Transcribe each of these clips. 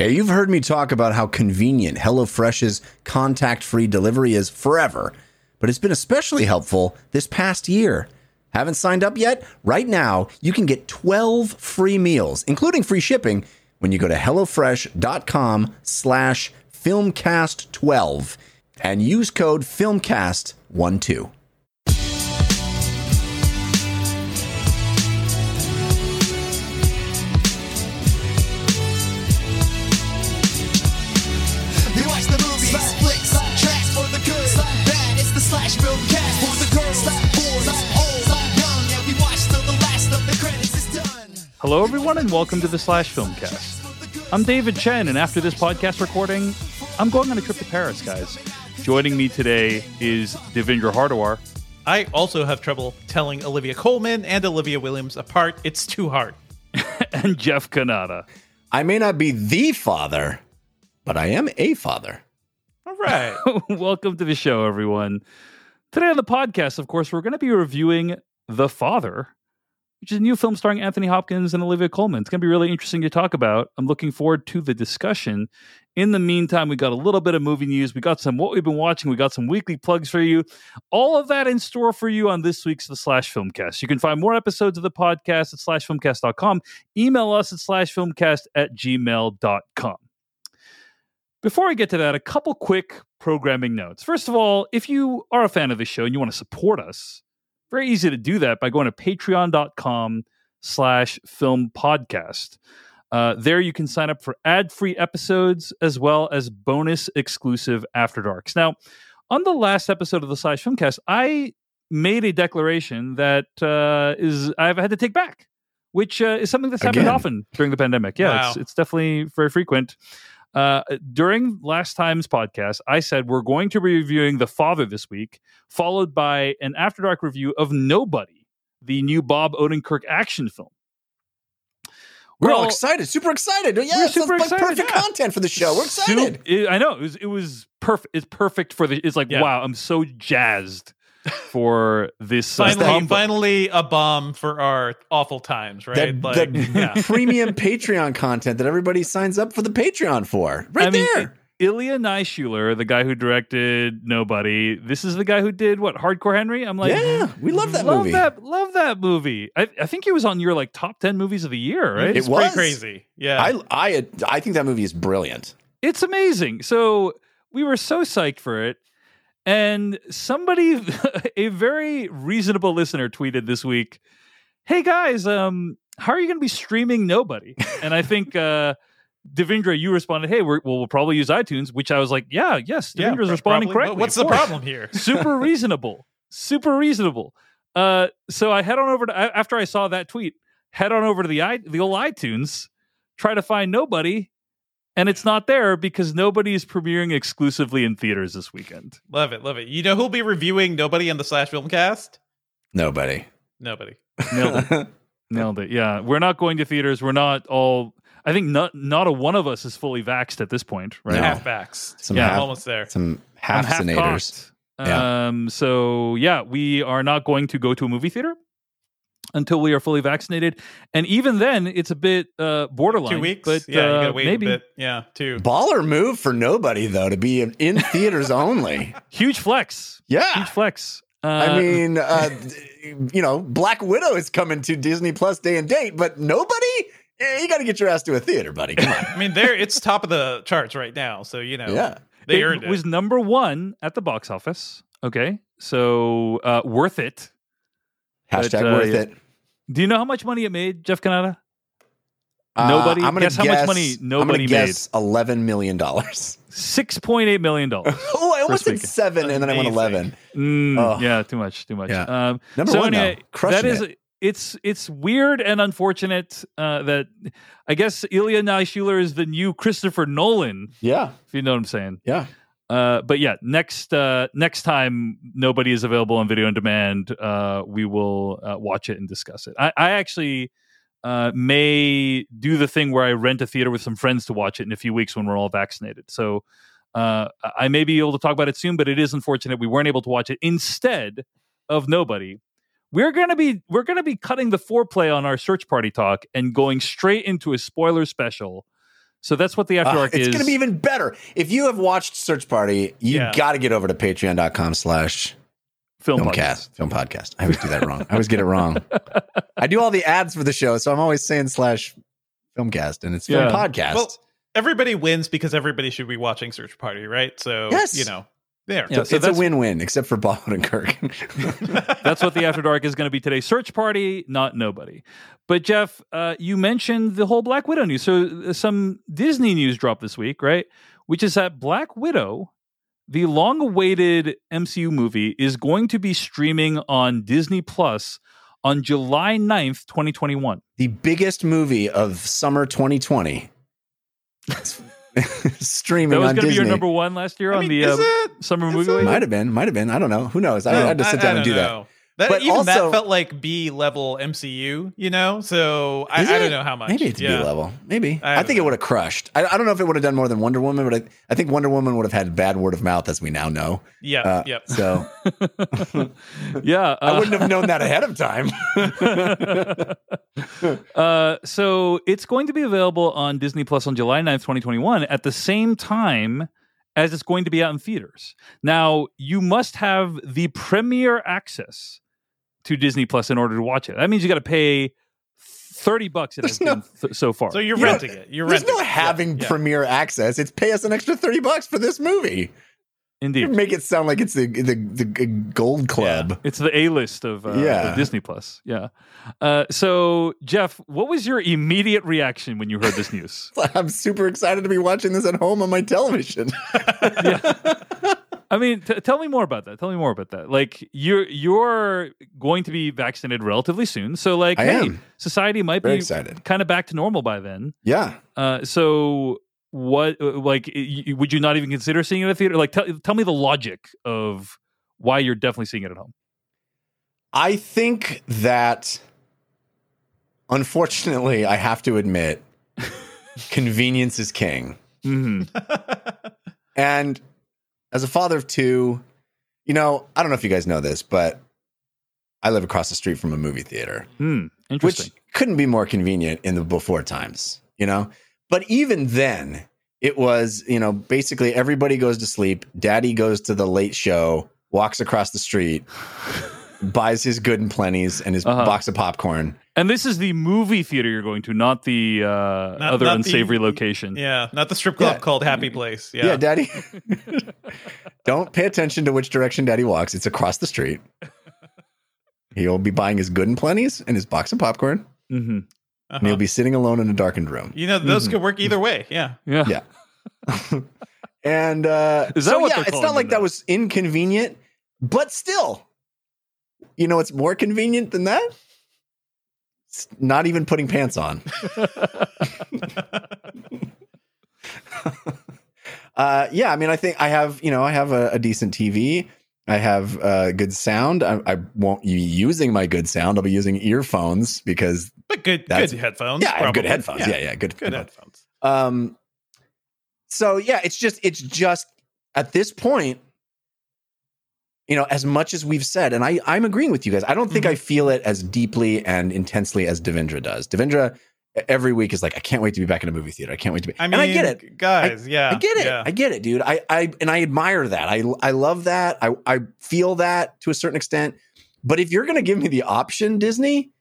Hey, you've heard me talk about how convenient HelloFresh's contact free delivery is forever, but it's been especially helpful this past year. Haven't signed up yet? Right now, you can get 12 free meals, including free shipping, when you go to HelloFresh.com slash filmcast12 and use code filmcast12. Hello, everyone, and welcome to the Slash Filmcast. I'm David Chen, and after this podcast recording, I'm going on a trip to Paris, guys. Joining me today is Devindra Hardwar. I also have trouble telling Olivia Colman and Olivia Williams apart. It's too hard. and Jeff Cannata. I may not be the father, but I am a father. All right. welcome to the show, everyone. Today on the podcast, of course, we're going to be reviewing The Father, which is a new film starring Anthony Hopkins and Olivia Colman. It's going to be really interesting to talk about. I'm looking forward to the discussion. In the meantime, we got a little bit of movie news. We got some what we've been watching. We got some weekly plugs for you. All of that in store for you on this week's The Slash Filmcast. You can find more episodes of the podcast at slashfilmcast.com. Email us at slashfilmcast at gmail.com. Before we get to that, a couple quick programming notes. First of all, if you are a fan of the show and you want to support us, very easy to do that by going to patreon.com slash film podcast. Uh, there you can sign up for ad-free episodes as well as bonus exclusive after darks. Now, on the last episode of the Slash Filmcast, I made a declaration that uh, is I've had to take back, which uh, is something that's happened Again? often during the pandemic. Yeah, it's, it's definitely very frequent. Uh, during last time's podcast, I said we're going to be reviewing The Father this week, followed by an After Dark review of Nobody, the new Bob Odenkirk action film. We're all excited, super excited. Yeah, we're super like excited, perfect yeah. content for the show. We're excited. it- I know it was it was perfect. It's perfect for the. It's like Yeah. wow, I'm so jazzed for this. uh, finally, combo. finally, a bomb for our awful times, right? That, that yeah. premium Patreon content that everybody signs up for the Patreon for. Right I mean, there. Ilya Naishuller, the guy who directed Nobody. This is the guy who did what Hardcore Henry. I'm like, yeah, we love that love movie. that, love that movie. I, I think he was on your like top ten movies of the year, right? It It's was. pretty crazy. Yeah. I, I, I think that movie is brilliant. It's amazing. So we were so psyched for it. And somebody, a very reasonable listener, tweeted this week, "Hey guys, um, how are you going to be streaming Nobody?" And I think uh, Devindra, you responded, "Hey, we're, well, we'll probably use iTunes." Which I was like, "Yeah, yes, yeah, Devindra's responding probably. correctly." What's the problem here? Super reasonable, super reasonable. Uh, so I head on over to after I saw that tweet, head on over to the i the old iTunes, try to find Nobody, and it's not there because nobody is premiering exclusively in theaters this weekend. Love it. Love it. You know who'll be reviewing Nobody in the Slash Film Cast? Nobody. Nobody. Nailed it. Nailed it. Yeah, we're not going to theaters. We're not all. I think not not a one of us is fully vaxxed at this point, right? No. Half backs. Some yeah, half- almost there. Some I'm half senators. Yeah. Um. So yeah, we are not going to go to a movie theater until we are fully vaccinated, and even then, it's a bit uh, borderline. Two weeks. but yeah, you uh, gotta wait maybe a bit. Yeah, two. Baller move for nobody though to be in, in theaters only. huge flex. Yeah. Huge flex. Uh, I mean, uh, you know, Black Widow is coming to Disney Plus day and date, but nobody. Eh, You got to get your ass to a theater, buddy. Come on. I mean, there it's top of the charts right now. So you know, yeah. they it earned it. was number one at the box office. Okay, so uh, worth it. Hashtag But, uh, worth yeah. it. Do you know how much money it made, Jeff Cannata? Uh, Nobody- I'm gonna guess how much money I'm nobody gonna eleven million dollars. Six point eight million dollars. Oh, I almost First said weekend. seven, and then I went eleven. Mm, Oh. Yeah, too much, too much. Yeah. Um, Number so one, anyway, though, crushing that is it. it's it's weird and unfortunate uh, that I guess Ilya Naishuller is the new Christopher Nolan, Yeah, if you know what I'm saying. yeah. Uh, but yeah, next uh, next time nobody is available on video on demand, uh, we will uh, watch it and discuss it. I, I actually uh, may do the thing where I rent a theater with some friends to watch it in a few weeks when we're all vaccinated. So I may be able to talk about it soon, but it is unfortunate we weren't able to watch it instead of nobody. We're gonna be we're gonna be cutting the foreplay on our search party talk and going straight into a spoiler special. So that's what the After Uh, Dark it's is. going to be even better. If you have watched Search Party, you Yeah. got to get over to patreon.com slash film filmcast. podcast. Film podcast. I always do that wrong. I always get it wrong. I do all the ads for the show, so I'm always saying slash filmcast, and it's film Yeah. podcast. Well, everybody wins because everybody should be watching Search Party, right? So Yes. you know, there. Yeah, so it's a win-win, except for Bob Odenkirk. That's what the After Dark is going to be today. Search Party, not nobody. But Jeff, uh, you mentioned the whole Black Widow news. So uh, some Disney news dropped this week, right? Which is that Black Widow, the long-awaited MCU movie, is going to be streaming on Disney Plus on July 9th, 2021. the biggest movie of summer 2020. Streaming That was going to be your number one last year I on mean, the uh, it? summer movie. it? Might have been, might have been. I don't know. Who knows? I, I had to sit I- down I and do don't that. Know. That But even also- that felt like B level MCU, you know. So I, I don't know how much. Maybe it's yeah. B level. Maybe. I I, don't think it would have crushed. I, I don't know if it would have done more than Wonder Woman, but I, I think Wonder Woman would have had bad word of mouth, as we now know. Yeah. Uh, yep. So yeah, I uh, wouldn't have known that ahead of time. uh, so it's going to be available on Disney Plus on July 9th, 2021, at the same time as it's going to be out in theaters. Now, you must have the premiere access to Disney Plus in order to watch it. That means you got to pay 30 bucks it has There's no- been th- so far. So you're You know, renting it. You're There's renting. no it. Having yeah. premiere access. It's pay us an extra 30 bucks for this movie. You Indeed. make it sound like it's the the, the gold club. It's the A list of, uh, Yeah. of Disney Plus. Yeah. Uh, so, Jeff, what was your immediate reaction when you heard this news? I'm super excited to be watching this at home on my television. I mean, t- tell me more about that. Tell me more about that. Like you're you're going to be vaccinated relatively soon, so like, I hey, am. society might Very be excited. kind of back to normal by then. Yeah. Uh, so what? uh, Like, y- would you not even consider seeing it at a theater? Like, tell tell me the logic of why you're definitely seeing it at home. I think that unfortunately, I have to admit, convenience is king. hmm And as a father of two, you know, I don't know if you guys know this, but I live across the street from a movie theater, Hmm. Interesting. which couldn't be more convenient in the before times, you know? But even then, it was, you know, basically everybody goes to sleep, daddy goes to the late show, walks across the street, buys his good and plenties and his Uh-huh. box of popcorn. And this is the movie theater you're going to, not the uh, other not the- unsavory location. Yeah, not the strip club Yeah. called Happy Place. Yeah, Yeah, daddy. Don't pay attention to which direction daddy walks. It's across the street. He'll be buying his good and plenties and his box of popcorn, Mm-hmm. Uh-huh. and he'll be sitting alone in a darkened room. You know, those Mhm. could work either way. Yeah. Yeah. Yeah. And uh, Is that so what yeah, it's not like them that was inconvenient, but still, you know, it's more convenient than that. Not even putting pants on. uh, yeah, I mean, I think I have, you know, I have a, a decent TV. I have uh, good sound. I, I won't be using my good sound. I'll be using earphones because But good, good headphones. yeah, I have good headphones. Yeah, yeah, good, good headphones. headphones. Um, so yeah, it's just it's just at this point, you know, as much as we've said, and I I'm agreeing with you guys. I don't think mm-hmm. I feel it as deeply and intensely as Devindra does. Devindra every week is like, I can't wait to be back in a movie theater. I can't wait to be. I mean, and I get it. guys. yeah, I get it. Yeah. I get it, dude. I, I and I admire that. I I love that. I I feel that to a certain extent. But if you're gonna give me the option, Disney,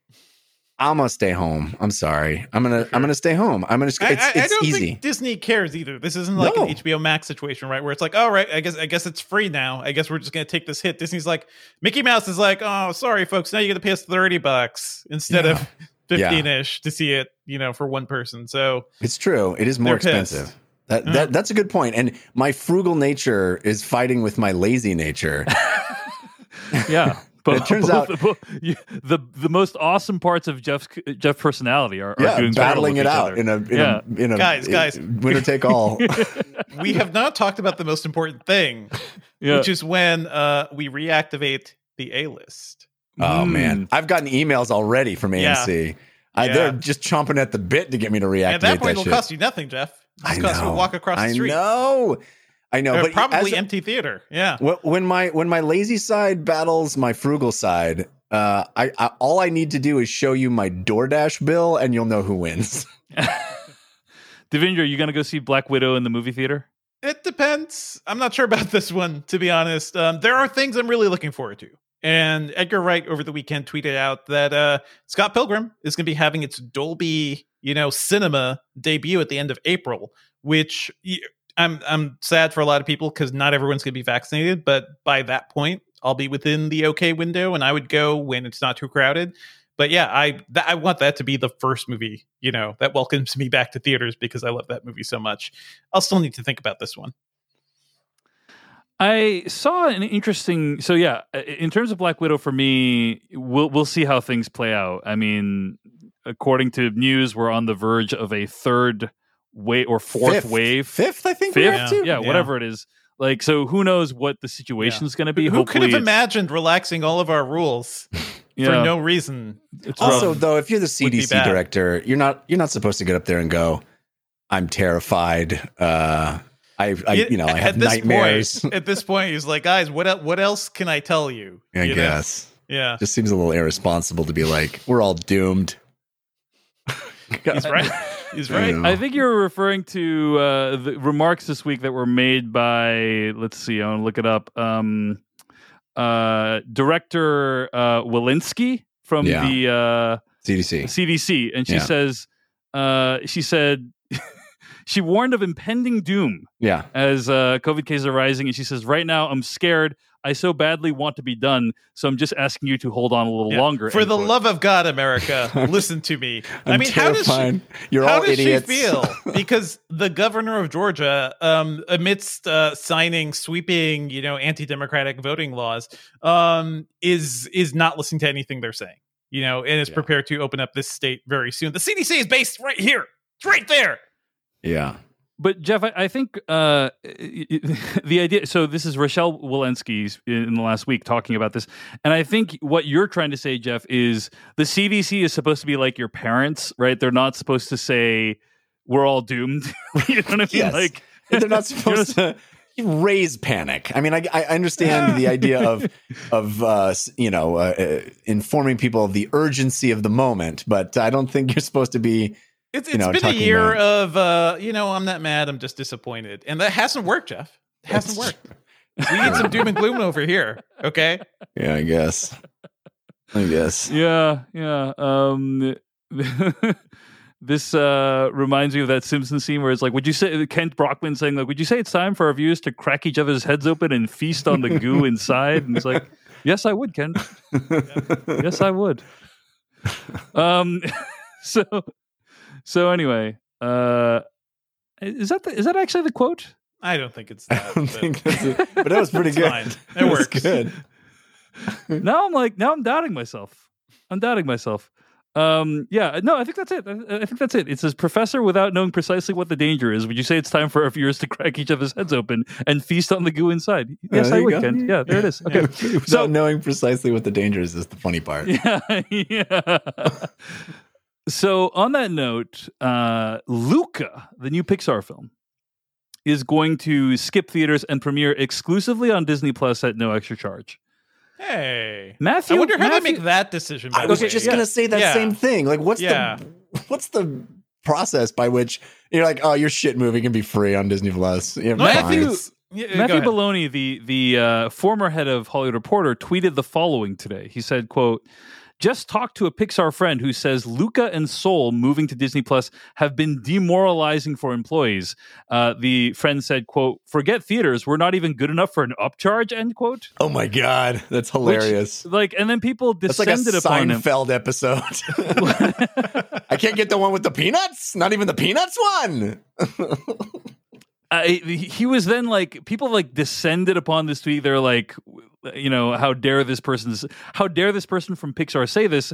I'm gonna stay home. I'm sorry. I'm gonna I'm gonna stay home. I'm gonna. It's, I, I, I it's don't easy. think Disney cares either. This isn't like No. an HBO Max situation, right? Where it's like, all right, I guess I guess it's free now. I guess we're just gonna take this hit. Disney's like, Mickey Mouse is like, oh, sorry, folks, now you got to pay us thirty bucks instead Yeah. of fifteen ish to see it, you know, for one person. So It's true. It is more They're pissed. expensive. That, Yeah. that that's a good point. And my frugal nature is fighting with my lazy nature. Yeah. But It turns out- both- you- the the most awesome parts of Jeff's Jeff personality are, are yeah, doing battling it out other. in a in Yeah. a in a Guys, guys. winner take all. we have not talked about the most important thing, yeah. which is when uh, we reactivate the A list. oh Mm. man, I've gotten emails already from Yeah. AMC. I, Yeah. They're just chomping at the bit to get me to reactivate at that point, that it'll shit. cost you nothing, Jeff. I It costs you know. walk across the I street. know. I know. Or But probably as- empty theater. Yeah. When my when my lazy side battles my frugal side, uh, I, I all I need to do is show you my DoorDash bill, and you'll know who wins. Devindra, are you going to go see Black Widow in the movie theater? It depends. I'm not sure about this one, to be honest. Um, there are things I'm really looking forward to. And Edgar Wright over the weekend tweeted out that uh, Scott Pilgrim is going to be having its Dolby, you know, cinema debut at the end of April, which y- I'm I'm sad for a lot of people because not everyone's going to be vaccinated. But by that point, I'll be within the okay window, and I would go when it's not too crowded. But yeah, I th- I want that to be the first movie, you know, that welcomes me back to theaters because I love that movie so much. I'll still need to think about this one. I saw an interesting. So yeah, in terms of Black Widow, for me, we'll we'll see how things play out. I mean, according to news, we're on the verge of a third wave or fourth Fifth. wave, Fifth, I think. fifth, have yeah, Yeah. whatever it is. Like, so who knows what the situation situation's going to be? Who could have imagined relaxing all of our rules you for no reason? it's Also, rough. though, if you're the CDC director, you're not you're not supposed to get up there and go, "I'm terrified." Uh, I, I you know, I have at this nightmares. Point, at this point, he's like, guys, what what else can I tell you? I You know? guess Yeah, just seems a little irresponsible to be like, "We're all doomed." he's right. He's I right. know. I think you're referring to uh, the remarks this week that were made by, let's see, I want to look it up. Um, uh, director uh, Walensky from Yeah. the uh, CDC. CDC, and she Yeah. says, uh, she said, she warned of impending doom Yeah, as uh, COVID cases are rising, and she says, right now I'm scared. I so badly want to be done, so I'm just asking you to hold on a little Yeah. longer. For the quote. love of God, America, listen to me. I I'm mean, how does she. You're how all does idiots. she feel? Because the governor of Georgia, um, amidst uh, signing sweeping, you know, anti-democratic voting laws, um, is is not listening to anything they're saying. You know, and is Yeah. prepared to open up this state very soon. The CDC is based right here. It's right there. yeah, But Jeff, I, I think uh, the idea. So this is Rochelle Walensky in the last week talking about this, and I think what you're trying to say, Jeff, is the CDC is supposed to be like your parents, right? They're not supposed to say we're all doomed. you know what I mean? Yes. Like they're not supposed to raise panic. I mean, I, I understand the idea of of uh, you know uh, uh, informing people of the urgency of the moment, but I don't think you're supposed to be. It's you it's know, been a year about- of uh, you know, I'm not mad, I'm just disappointed. And that hasn't worked, Jeff. It hasn't worked. We need some doom and gloom over here. Okay. Yeah, I guess. I guess. yeah, yeah. Um, this uh, reminds me of that Simpsons scene where it's like, would you say Kent Brockman saying like, would you say it's time for our viewers to crack each other's heads open and feast on the goo inside? And it's like, yes, I would, Kent. yes, I would. Um, so, so anyway, uh, is that the, is that actually the quote? I don't think it's I that. don't but- think that's it. But that was pretty good. fine. It That was works. good. now I'm like, now I'm doubting myself. I'm doubting myself. Um, yeah, no, I think that's it. I, I think that's it. It says, Professor, without knowing precisely what the danger is, would you say it's time for our viewers to crack each other's heads open and feast on the goo inside? Yes, there I you would, go. Kent. Yeah, there it is. Okay. Without So- knowing precisely what the danger is, is the funny part. Yeah, yeah. So on that note, uh, Luca, the new Pixar film, is going to skip theaters and premiere exclusively on Disney Plus at no extra charge. Hey. Matthew, I wonder how Matthew, they make that decision. by I was way. just yeah. gonna say that Yeah. same thing. Like, what's Yeah. the what's the process by which you're like, oh, your shit movie can be free on Disney Plus? Yeah, No, I fine. think it's- yeah, Matthew ahead. Belloni, the the uh, former head of Hollywood Reporter, tweeted the following today. He said, "quote Just talked to a Pixar friend who says Luca and Soul moving to Disney Plus have been demoralizing for employees. Uh, the friend said, "quote Forget theaters, we're not even good enough for an upcharge." End quote. Oh my god, that's hilarious. Like, and then people That's like a descended upon him. Seinfeld episode. I can't get the one with the peanuts. Not even the peanuts one. I, he was then like people like descended upon this tweet. They're like, you know, how dare this person's how dare this person from Pixar say this?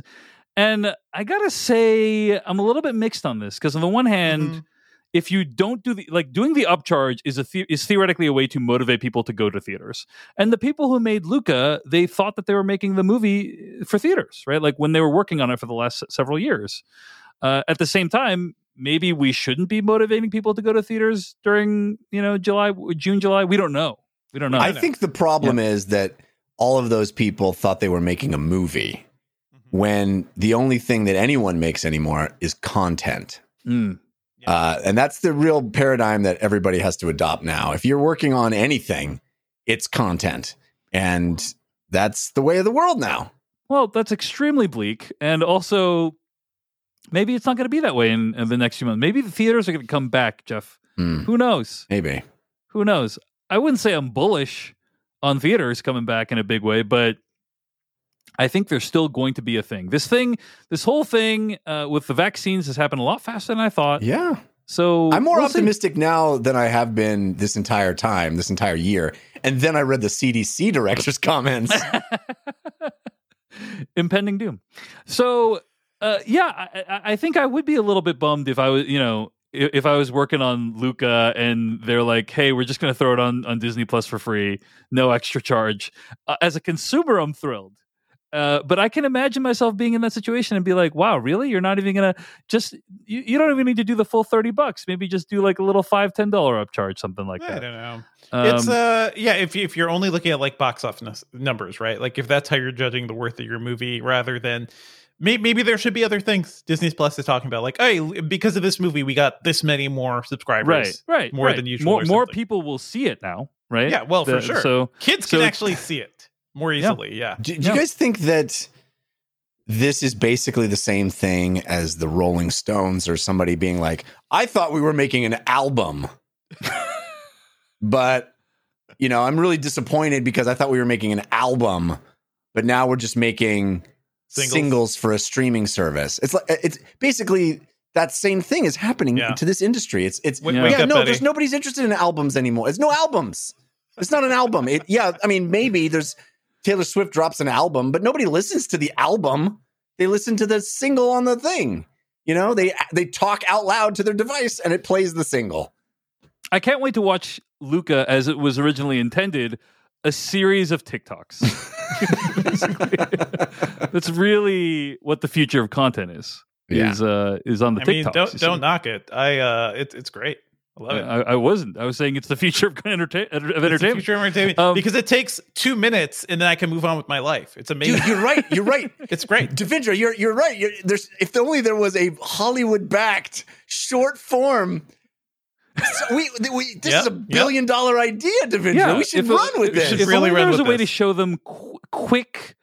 And I gotta say, I'm a little bit mixed on this because on the one hand, Mhm. if you don't do the like doing the upcharge is a the, is theoretically a way to motivate people to go to theaters. And the people who made Luca, they thought that they were making the movie for theaters, right? Like when they were working on it for the last several years. Uh, at the same time, maybe we shouldn't be motivating people to go to theaters during you know July, June, July. We don't know. We don't know. I think the problem is that all of those people thought they were making a movie Mm-hmm. when the only thing that anyone makes anymore is content. Mm. Uh, and that's the real paradigm that everybody has to adopt now. If you're working on anything, it's content. And that's the way of the world now. Well, that's extremely bleak, and also maybe it's not going to be that way in, in the next few months. Maybe the theaters are going to come back, Jeff. Hmm, Who knows? maybe. Who knows? I wouldn't say I'm bullish on theaters coming back in a big way, but I think there's still going to be a thing. This thing, this whole thing uh, with the vaccines has happened a lot faster than I thought. Yeah. So I'm more we'll see. optimistic now than I have been this entire time, this entire year. And then I read the CDC director's comments. impending doom. So, uh, yeah, I, I- think I would be a little bit bummed if I was, you know, if I was working on Luca and they're like, "Hey, we're just going to throw it on on Disney Plus for free, no extra charge." Uh, as a consumer, I'm thrilled. Uh, but I can imagine myself being in that situation and be like, "Wow, really? You're not even gonna just you, you don't even need to do the full thirty bucks. Maybe just do like a little five ten dollar upcharge, something like I that." I don't know. Um, it's uh yeah, if if you're only looking at like box office numbers, right? Like if that's how you're judging the worth of your movie, rather than maybe, maybe there should be other things Disney Plus is talking about, like hey, because of this movie, we got this many more subscribers, right, right, more right. than usual. More, more people will see it now, right? Yeah, well, for sure. So Kids So can it's- actually see it more easily. Yeah, Do, do Yeah. you guys think that this is basically the same thing as the Rolling Stones or somebody being like, I thought we were making an album, but you know, I'm really disappointed because I thought we were making an album, but now we're just making Singles. singles, for a streaming service. It's like it's basically that same thing is happening Yeah. to this industry. It's it's W- Yeah. yeah, up, no, Betty. there's nobody's interested in albums anymore. It's no albums. It's not an album. It yeah, I mean maybe there's Taylor Swift drops an album, but nobody listens to the album. They listen to the single on the thing. You know, they they talk out loud to their device and it plays the single. I can't wait to watch Luca as it was originally intended, a series of TikToks. That's really what the future of content is. Yeah. Is uh is on the I TikToks. mean, don't don't knock it. I uh, it's it's great. I love it. I, I wasn't. I was saying it's the future of entertain of It's the entertainment. future of entertainment Um, because it takes two minutes and then I can move on with my life. It's amazing. Dude, you're right. You're right. it's great. Devindra, you're you're right. You're, there's if only there was a Hollywood backed short form. So we, we this Yep, is a yep. billion dollar idea, Devindra. we should if- run with if- this. If Should really only there run was a with way to this. show them qu- quick,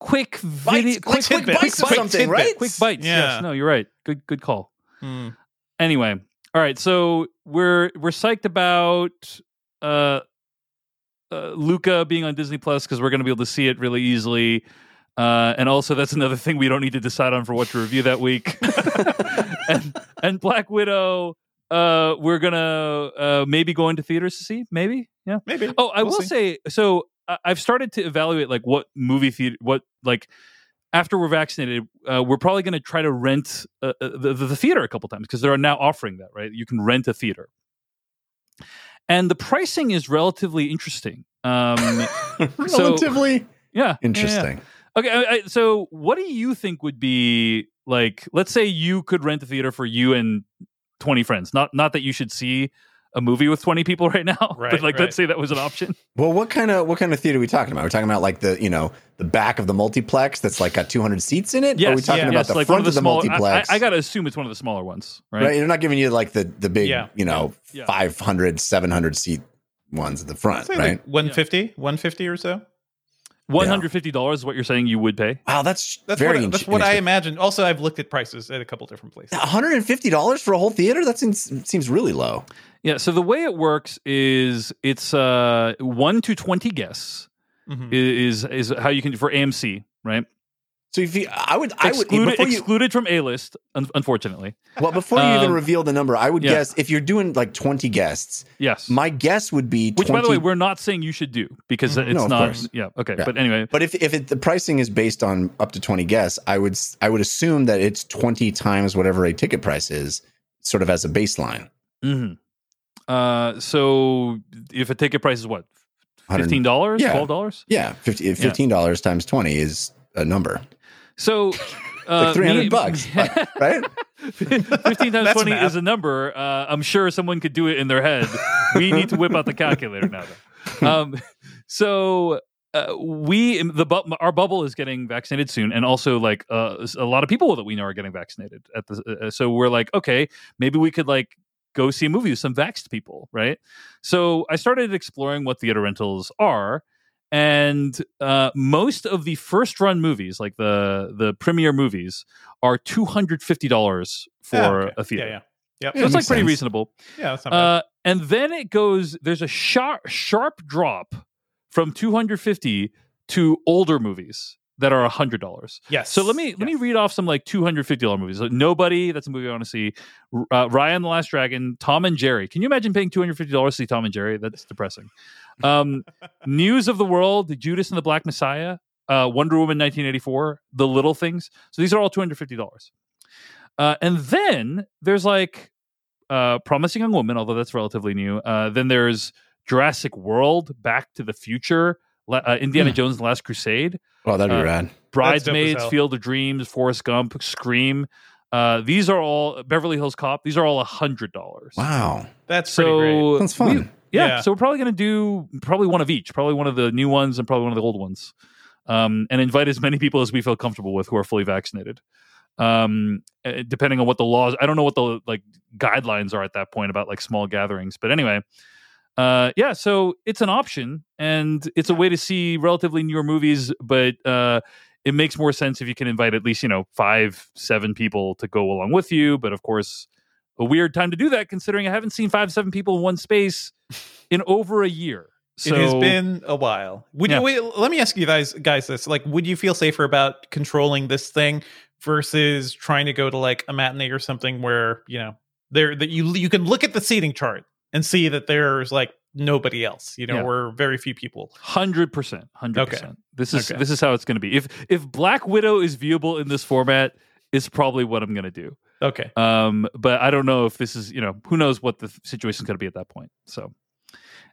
quick video, Bites, quick, like quick tidbits. bites of Quick something, tidbits. right? quick bites. Yeah. Yes, no, you're right. Good, good call. Hmm. anyway all right so we're we're psyched about uh, uh luca being on disney plus because we're going to be able to see it really easily uh and also that's another thing we don't need to decide on for what to review that week and and black widow uh we're gonna uh maybe go into theaters to see maybe yeah Maybe. Oh, I We'll will see. say so. I- I've started to evaluate like what movie theater, what like after we're vaccinated, uh, we're probably going to try to rent uh, uh, the, the the theater a couple times because they're now offering that. Right, you can rent a theater, and the pricing is relatively interesting. Um, so- Relatively yeah, yeah, yeah. interesting. Okay, I, I, so what do you think would be like? Let's say you could rent a theater for you and twenty friends. Not not that you should see a movie with twenty people right now, Right, but like right. let's say that was an option. Well, what kind of what kind of theater are we talking about? We're talking about like the you know the back of the multiplex that's like got 200 seats in it. or are we talking yeah. about yes, the like front of the, of the smaller. Multiplex? I, got to assume it's one of the smaller ones, right? right. They're not giving you like the the big Yeah. you know Yeah. 500 700 seat ones at the front, right? like 150, 150 or so. One hundred fifty dollars is what you're saying you would pay. wow, that's That's very what, that's what I imagine. Also, I've looked at prices at a couple different places. $150 for a whole theater? That seems seems really low. Yeah. So the way it works is it's uh one to twenty guests Mhm. is is how you can for AMC, right? So if you, I would, I would excluded you, excluded from A list, un- unfortunately. well before you even Um, reveal the number, I would yeah. guess if you're doing like 20 guests, Yes. my guess would be 20, Which, by the way, we're not saying you should do because Mhm. it's No, not. course. Yeah. Okay. Yeah. But anyway, But if if it, the pricing is based on up to 20 guests, I would I would assume that it's 20 times whatever a ticket price is, sort of as a baseline. mhm. uh, so if a ticket price is what, fifteen dollars, Yeah. twelve dollars? Yeah, $15 times 20 is a number. So uh, Like 300 me- bucks, right? 15 times 20 math. is a number. Uh, I'm sure someone could do it in their head. we need to whip out the calculator now. Though. Um, so uh, we the bu- our bubble is getting vaccinated soon, and also like uh, a lot of people that we know are getting vaccinated. At the uh, so we're like, okay, maybe we could like go see a movie with some vaxxed people, right? So I started exploring what theater rentals are, and uh, most of the first run movies, like the the premiere movies, are two hundred fifty dollars for Ah, okay. a theater. Yeah, yeah. Yep. So it's like pretty sense. reasonable. Yeah, that's not bad. Uh, and then it goes. There's a sharp sharp drop from 250 to older movies that are hundred dollars. yes. So let me let me read off some like 250 dollar movies. Like Nobody, that's a movie I want to see. Uh, Raya and the Last Dragon, Tom and Jerry. Can you imagine paying 250 dollars to see Tom and Jerry? That's depressing. Um, News of the World, Judas and the Black Messiah, uh, Wonder Woman 1984, The Little Things. So these are all 250 dollars. Uh, and then there's like uh, Promising Young Woman, although that's relatively new. Uh, then there's Jurassic World, Back to the Future, uh, Indiana Hmm. Jones: and The Last Crusade, Oh, that'd be Uh, rad. Bridesmaids. Field of Dreams, Forrest Gump, Scream. Uh, these are all Beverly Hills Cop. These are all a hundred dollars. Wow. That's pretty great. So That's fun. we- yeah, Yeah. so we're probably going to do probably one of each, probably one of the new ones and probably one of the old ones, um, and invite as many people as we feel comfortable with who are fully vaccinated. Um, eh, depending on what the laws, I don't know what the like guidelines are at that point about like small gatherings, but anyway, uh, yeah. So it's an option, and it's a way to see relatively newer movies, but uh, it makes more sense if you can invite at least you know five, seven people to go along with you. But of course, a weird time to do that considering I haven't seen five, seven people in one space in over a year. So it has been a while. Would Yeah. you wait? Let me ask you guys, guys, this: like, would you feel safer about controlling this thing versus trying to go to like a matinee or something where you know there that you you can look at the seating chart and see that there's like nobody else, you know, Yeah. or very few people. hundred percent, hundred percent. This is Okay. this is how it's going to be. If if Black Widow is viewable in this format, is probably what I'm going to do. Okay, Um, but I don't know if this is you know who knows what the situation is going to be at that point. So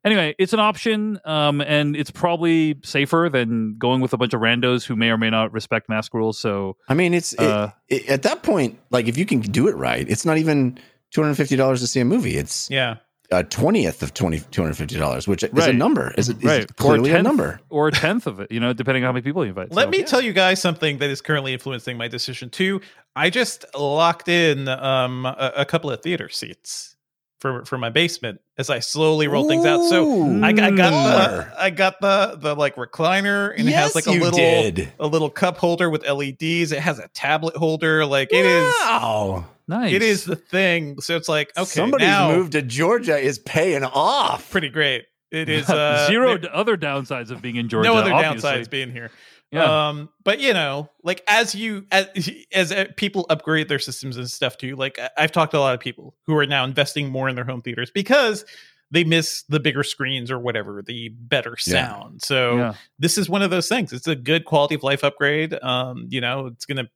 anyway, it's an option, um, and it's probably safer than going with a bunch of randos who may or may not respect mask rules. So I mean, it's it- Uh, it- at that point, like if you can do it right, it's not even two hundred fifty dollars to see a movie. It's yeah, a twentieth of twenty two hundred fifty dollars, which is a number. Is it is right, it clearly or a tenth, number? or a tenth of it. You know, depending on how many people you invite. Let So, me yeah. tell you guys something that is currently influencing my decision too. I just locked in um, a, a couple of theater seats for for my basement as I slowly roll things out. So I, I got the I got the the like recliner and it has like a little did. a little cup holder with LEDs. It has a tablet holder. Like it is Wow. Nice. it is the thing. So it's like okay, Somebody's now, move to Georgia is paying off. pretty great. It is uh, zero there- other downsides of being in Georgia. no other obviously. downsides being here. Yeah. Um, but you know, like as you as as uh, people upgrade their systems and stuff too, like I- I've talked to a lot of people who are now investing more in their home theaters because they miss the bigger screens or whatever, the better Yeah. sound. So yeah. this is one of those things. It's a good quality of life upgrade. Um, you know, it's gonna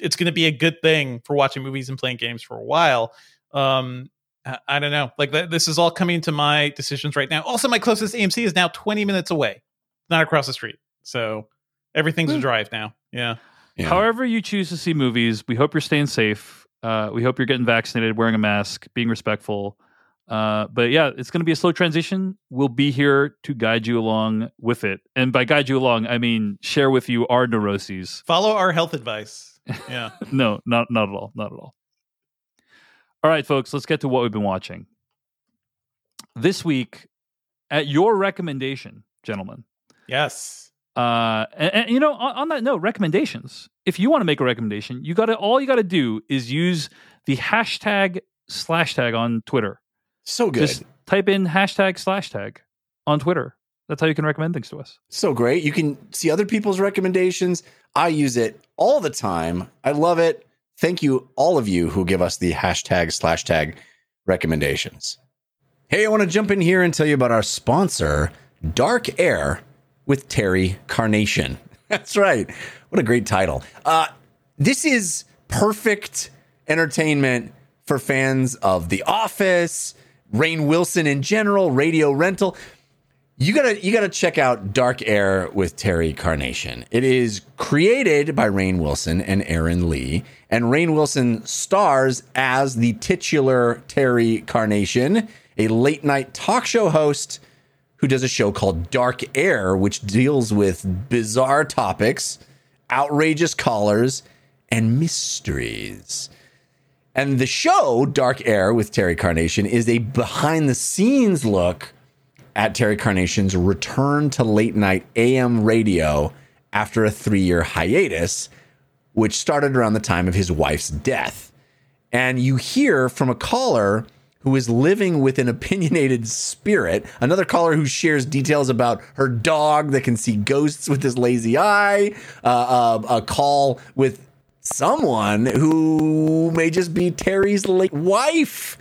it's gonna be a good thing for watching movies and playing games for a while. Um, I, I don't know. Like th- this is all coming to my decisions right now. Also, my closest AMC is now 20 minutes away, not across the street. So everything's a Hmm. drive now. Yeah. Yeah. However you choose to see movies, we hope you're staying safe. Uh, we hope you're getting vaccinated, wearing a mask, being respectful. Uh, but yeah, it's going to be a slow transition. We'll be here to guide you along with it, and by guide you along, I mean share with you our neuroses. Follow our health advice. Yeah. No, not not at all, not at all. All right, folks, let's get to what we've been watching this week. At your recommendation, gentlemen, yes. uh and, and, you know on, on that note recommendations if you want to make a recommendation you gotta all you gotta do is use the hashtag slash tag on twitter So good. just type in hashtag slash tag on twitter that's how you can recommend things to us so great. You can see other people's recommendations. I use it all the time. I love it. Thank you, all of you who give us the hashtag slash tag recommendations. Hey, I want to jump in here and tell you about our sponsor, Dark Air with Terry Carnation. That's right. What a great title. Uh, this is perfect entertainment for fans of The Office, Rainn Wilson in general, Radio Rental you gotta you gotta check out Dark Air with Terry Carnation. It is created by Rainn Wilson and Aaron Lee, and Rainn Wilson stars as the titular Terry Carnation, a late night talk show host who does a show called Dark Air, which deals with bizarre topics, outrageous callers, and mysteries. And the show, Dark Air with Terry Carnation, is a behind the scenes look at Terry Carnation's return to late night AM radio after a three year hiatus, which started around the time of his wife's death. And you hear from a caller who is living with an opinionated spirit, another caller who shares details about her dog that can see ghosts with his lazy eye, uh, uh, a call with someone who may just be Terry's late wife.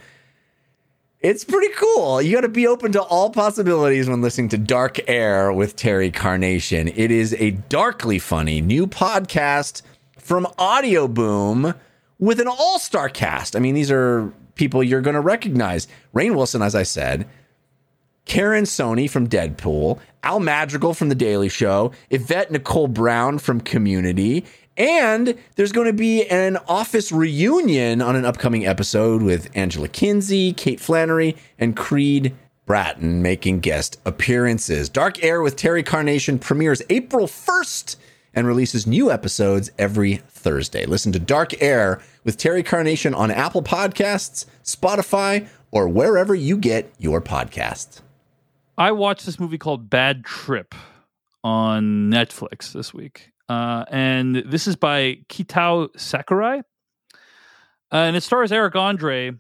It's pretty cool. You got to be open to all possibilities when listening to Dark Air with Terry Carnation. It is a darkly funny new podcast from Audioboom with an all star cast. I mean, these are people you're going to recognize. Rainn Wilson, as I said, Karan Soni from Deadpool, Al Madrigal from The Daily Show, Yvette Nicole Brown from Community, and there's going to be an office reunion on an upcoming episode with Angela Kinsey, Kate Flannery, and Creed Bratton making guest appearances. Dark Air with Terry Carnation premieres April 1st and releases new episodes every Thursday. Listen to Dark Air with Terry Carnation on Apple Podcasts, Spotify, or wherever you get your podcasts. I watched this movie called Bad Trip on Netflix this week. Uh, and this is by Kitao Sakurai. Uh, and it stars Eric Andre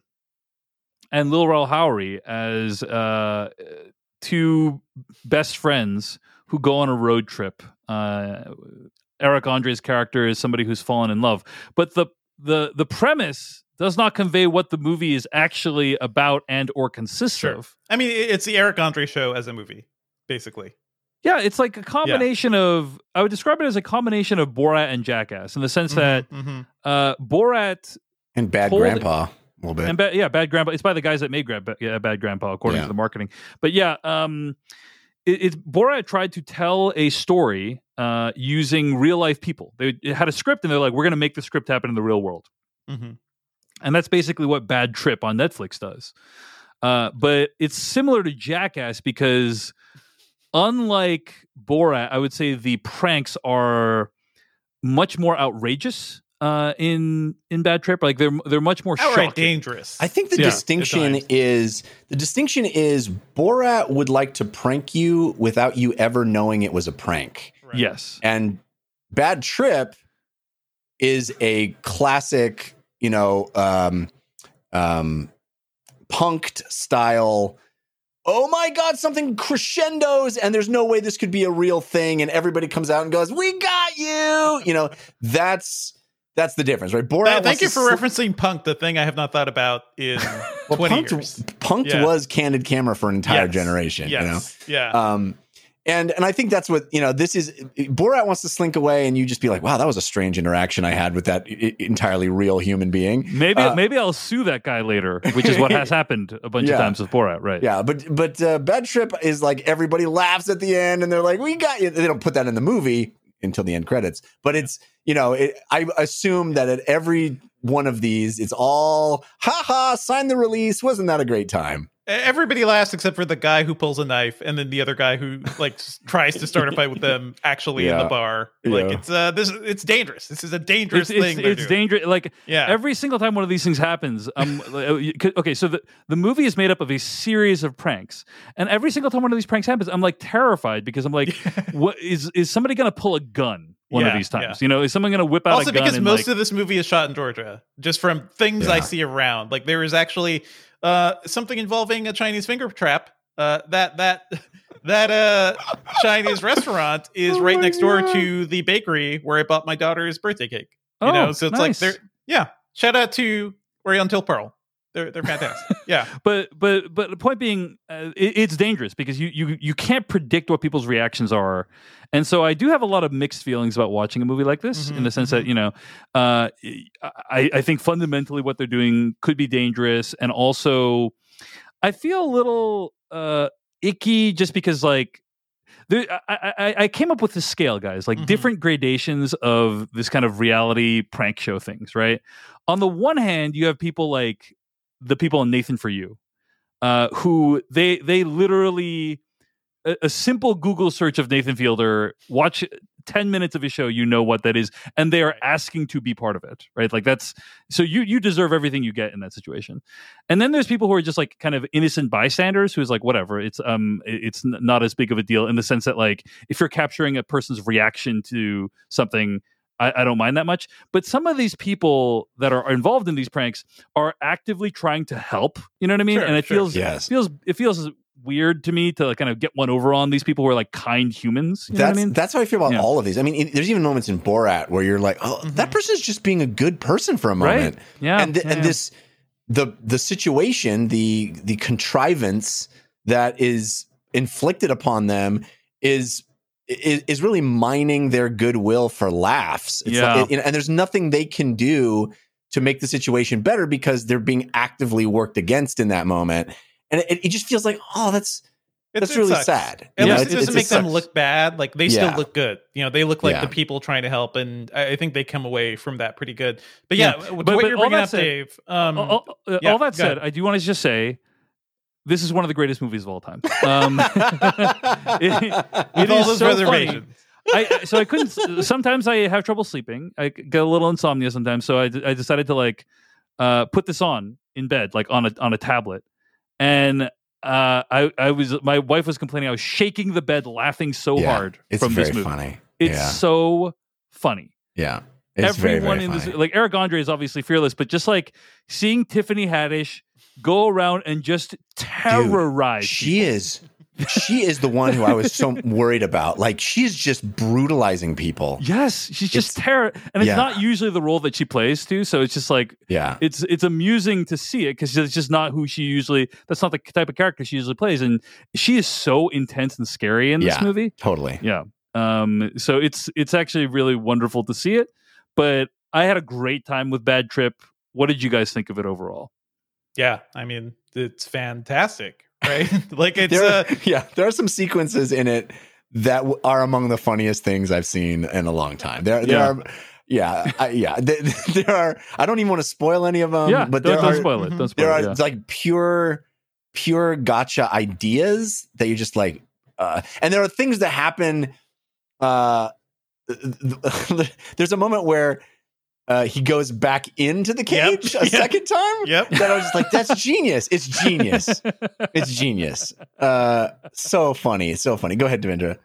and Lil Rel Howery as uh, two best friends who go on a road trip. Uh, Eric Andre's character is somebody who's fallen in love, but the the the premise does not convey what the movie is actually about and or consists Sure. of. I mean, it's the Eric Andre show as a movie, basically. Yeah, it's like a combination of I would describe it as a combination of Borat and Jackass in the sense that Mhm. uh, Borat And Bad Hold- Grandpa, a little bit. and ba- yeah, Bad Grandpa. It's by the guys that made Gra- yeah, Bad Grandpa, according Yeah. to the marketing. But yeah, um, it, it's Borat tried to tell a story uh, using real life people. They it had a script, and they're like, "We're going to make the script happen in the real world," Mhm. and that's basically what Bad Trip on Netflix does. Uh, but it's similar to Jackass because, unlike Borat, I would say the pranks are much more outrageous uh, in in Bad Trip. Like they're they're much more Outright shocking. dangerous. I think the Yeah, distinction is the distinction is Borat would like to prank you without you ever knowing it was a prank. Right. Yes. And Bad Trip is a classic, you know, um, um, punked style. Oh my God, something crescendos, and there's no way this could be a real thing. And everybody comes out and goes, We got you. You know, that's that's the difference, right? Borat. Th- thank you for sl- referencing Punk, the thing I have not thought about in Well, 20 punked, years. punked Yeah. was candid camera for an entire Yes. generation. Yes. You Yeah. um, and and I think that's what you know. This is Borat wants to slink away, and you just be like, "Wow, that was a strange interaction I had with that I- entirely real human being." Maybe Uh, maybe I'll sue that guy later, which is what has happened a bunch Yeah. of times with Borat, right? Yeah, but but uh, Bad Trip is like everybody laughs at the end, and they're like, "We got you." They don't put that in the movie until the end credits, but it's you know, it, I assume that at every one of these, it's all ha ha, sign the release. Wasn't that a great time? Everybody laughs except for the guy who pulls a knife, and then the other guy who like tries to start a fight with them actually in the bar. Like Yeah. it's uh this it's dangerous. This is a dangerous It's, thing. it's, it's dangerous. Like Yeah. every single time one of these things happens, um, okay. So the the movie is made up of a series of pranks, and every single time one of these pranks happens, I'm like terrified because I'm like, what is is somebody going to pull a gun one of these times? yeah. You know, is someone going to whip out also a gun? because most like, of this movie is shot in Georgia, just from things I see around. Like there is actually uh something involving a Chinese finger trap. Uh that that that uh Chinese restaurant is Oh right next door God. to the bakery where I bought my daughter's birthday cake. You oh, know, so it's nice. like they're yeah. Shout out to Oriental Pearl. They're they're fantastic. yeah. but but but the point being uh, it, it's dangerous because you you you can't predict what people's reactions are and so i do have a lot of mixed feelings about watching a movie like this in Mhm, the sense that you know uh i i think fundamentally what they're doing could be dangerous and also i feel a little uh icky just because like there, I, I, I came up with this scale, guys, like Mhm. different gradations of this kind of reality prank show things, right? On the one hand, you have people like the people in Nathan for You, uh, who they they literally a, a simple Google search of Nathan Fielder, watch 10 minutes of his show, you know what that is. And they are asking to be part of it, right? Like that's so you you deserve everything you get in that situation. And then there's people who are just like kind of innocent bystanders who's like, whatever, it's um it's not as big of a deal in the sense that like if you're capturing a person's reaction to something. I, I don't mind that much, but some of these people that are involved in these pranks are actively trying to help. You know what I mean? Sure, and it sure. feels Yes. feels it feels weird to me to like kind of get one over on these people who are like kind humans. You know what That's I mean? that's how I feel about Yeah. all of these. I mean, it, there's even moments in Borat where you're like, oh, that mm-hmm. person's just being a good person for a Right. moment. Yeah, and th- yeah, and yeah. this the the situation, the the contrivance that is inflicted upon them is is, is really mining their goodwill for laughs. It's Yeah. like- and there's nothing they can do to make the situation better because they're being actively worked against in that moment. And it, it just feels like, oh, that's It's- that's it really sucks. sad. At You know, least it doesn't it's- make it them sucks. look bad. Like they still look good. You know, they look like Yeah. the people trying to help, and I I think they come away from that pretty good. But yeah, Yeah. what, But- what but you're all bringing that up, said- Dave. Um, all, all- yeah, all that said, ahead. I do want to just say this is one of the greatest movies of all time. Um, it- it all is those so funny. reservations. I, so I couldn't. Sometimes I have trouble sleeping. I get a little insomnia sometimes. So I, I decided to like uh, put this on in bed, like on a on a tablet, and uh, I I was my wife was complaining I was shaking the bed, laughing so Yeah, hard it's from very this movie. funny. It's yeah, so funny. yeah. It's Everyone very, very in funny. this, like Eric Andre is obviously fearless, but just like seeing Tiffany Haddish go around and just terrorize. she is she is the one who I was so worried about. Like she's just brutalizing people. Yes, she's just terror, and it's yeah. not usually the role that she plays too. So it's just like Yeah. it's it's amusing to see it because it's just not who she usually. That's not the type of character she usually plays, and she is so intense and scary in this Yeah. movie. Totally. Yeah. Um. So it's it's actually really wonderful to see it. But I had a great time with Bad Trip. What did you guys think of it overall? Yeah, I mean, it's fantastic, right? like it's There uh, yeah, there are some sequences in it that w- are among the funniest things I've seen in a long time. There, there Yeah. are, yeah, I, yeah. There, there are. I don't even want to spoil any of them. yeah, but don't, there don't spoil it. mhm. Don't spoil it. there are. Yeah. like pure, pure gotcha ideas that you're just like, uh, and there are things that happen. Uh, there's a moment where uh, he goes back into the Yep, cage a yep, second time. yep. That I was just like, that's genius. It's genius. It's genius. Uh, so funny. So funny. Go ahead, Devindra.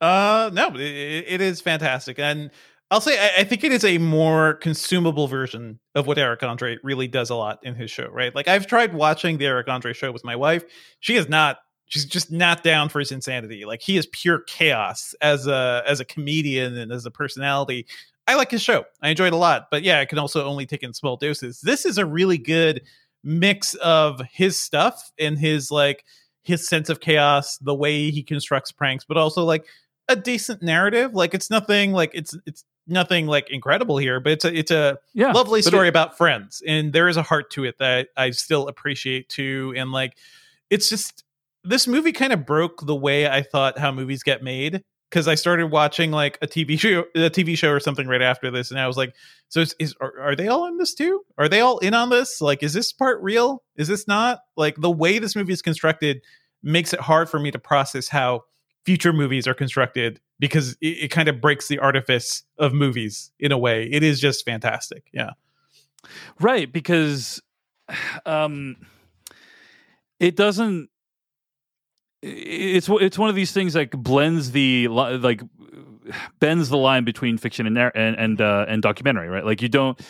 Uh, no, it, it is fantastic, and I'll say I, I think it is a more consumable version of what Eric Andre really does a lot in his show. Right? Like I've tried watching the Eric Andre show with my wife. She is not. She's just not down for his insanity. Like he is pure chaos as a as a comedian and as a personality. I like his show. I enjoy it a lot. But yeah, I can also only take in small doses. This is a really good mix of his stuff and his like his sense of chaos, the way he constructs pranks, but also like a decent narrative. Like it's nothing like it's it's nothing like incredible here, but it's a it's a yeah, lovely but it- story about friends, and there is a heart to it that I still appreciate too. And like, it's just this movie kind of broke the way I thought how movies get made because I started watching like a TV show, a TV show or something right after this, and I was like, so is, is are, are they all in this too? Are they all in on this? Like, is this part real? Is this not? Like the way this movie is constructed makes it hard for me to process how future movies are constructed because it, it kind of breaks the artifice of movies in a way. It is just fantastic. Yeah. right because um it doesn't it's it's one of these things like blends the like bends the line between fiction and and and, uh, and documentary right like you don't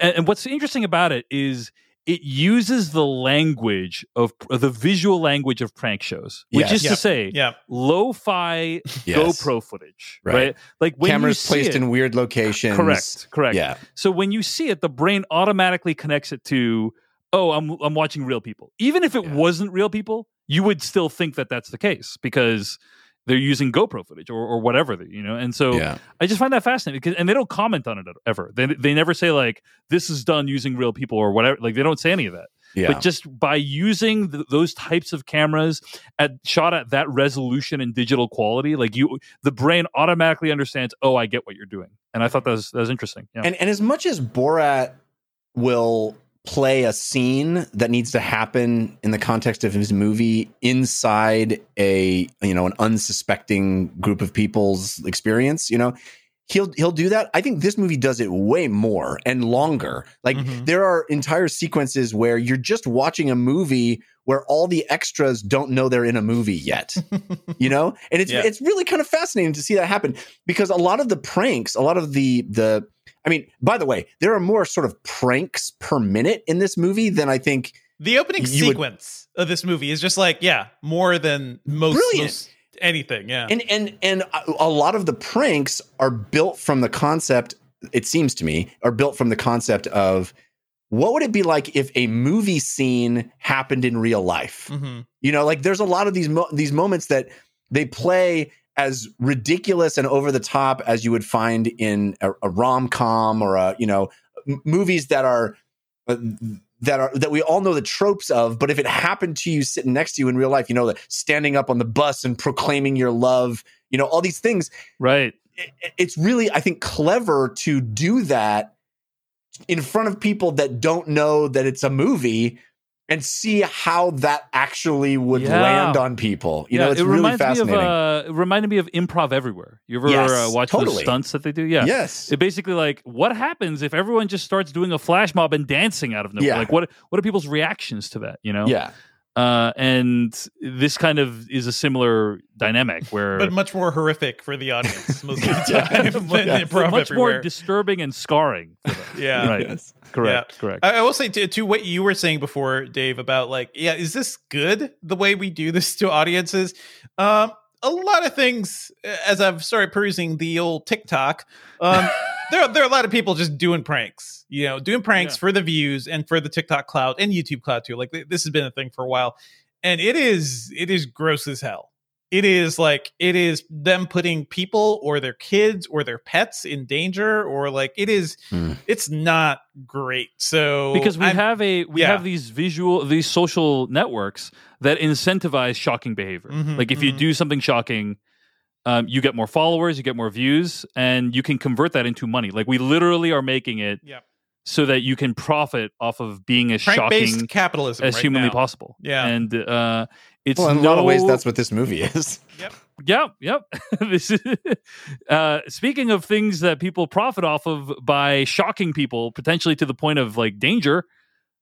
and, and what's interesting about it is it uses the language of the visual language of prank shows which Yes. is to say Yeah. lo-fi Yes. GoPro footage right, Right. like when Cameras you placed it, in weird locations. correct correct Yeah. so when you see it, the brain automatically connects it to, oh, I'm I'm watching real people. Even if it Yeah. wasn't real people, you would still think that that's the case because they're using GoPro footage or, or whatever, you know. And so Yeah. I just find that fascinating because, and they don't comment on it ever. They they never say like this is done using real people or whatever. Like they don't say any of that. Yeah. But just by using th- those types of cameras at shot at that resolution and digital quality, like you, the brain automatically understands. Oh, I get what you're doing, and I thought that was that was interesting. Yeah. And and as much as Borat will play a scene that needs to happen in the context of his movie inside a you know an unsuspecting group of people's experience you know? He'll he'll do that. I think this movie does it way more and longer. Like Mhm. there are entire sequences where you're just watching a movie where all the extras don't know they're in a movie yet you know and it's Yeah. it's really kind of fascinating to see that happen because a lot of the pranks a lot of the the i mean by the way there are more sort of pranks per minute in this movie than i think The opening You would- sequence of this movie is just like, yeah, more than most, most anything. Yeah. and and and a lot of the pranks are built from the concept it seems to me are built from the concept of what would it be like if a movie scene happened in real life hmm You know, like there's a lot of these mo- these moments that they play as ridiculous and over the top as you would find in a, a rom com or a you know m- movies that are uh, that are that we all know the tropes of. But if it happened to you sitting next to you in real life, you know, that standing up on the bus and proclaiming your love, you know, all these things. Right. it- it's really i think clever to do that in front of people that don't know that it's a movie and see how that actually would Yeah. land on people you yeah, know it's it really fascinating me of uh, it reminded me of improv everywhere. You ever Yes, uh, watch the totally. stunts that they do? Yeah. yes It basically like what happens if everyone just starts doing a flash mob and dancing out of nowhere? Yeah. Like what what are people's reactions to that? You know? yeah Uh, and this kind of is a similar dynamic where But much more horrific for the audience most of the time Yeah. improv much everywhere. more disturbing and scarring. yeah. Right. yes. Correct. Correct. I, I will say to, to what you were saying before, Dave, about like, yeah, is this good the way we do this to audiences? Um, a lot of things, as I've started perusing the old TikTok, um, there there are a lot of people just doing pranks. You know, doing pranks Yeah. for the views and for the TikTok cloud and YouTube cloud too. Like this has been a thing for a while, and it is it is gross as hell. It is like it is them putting people or their kids or their pets in danger, or like it is. Hmm. It's not great. So because we I'm- have a we yeah. have these visual these social networks that incentivize shocking behavior. Mhm, like if you mhm. do something shocking, um, you get more followers, you get more views, and you can convert that into money. Like we literally are making it Yep. so that you can profit off of being as prank-based shocking capitalism as right humanly now. possible. Yeah. and uh, it's well in a lot of ways that's what this movie is Yep, yep. Yep. this is, uh, speaking of things that people profit off of by shocking people potentially to the point of like danger.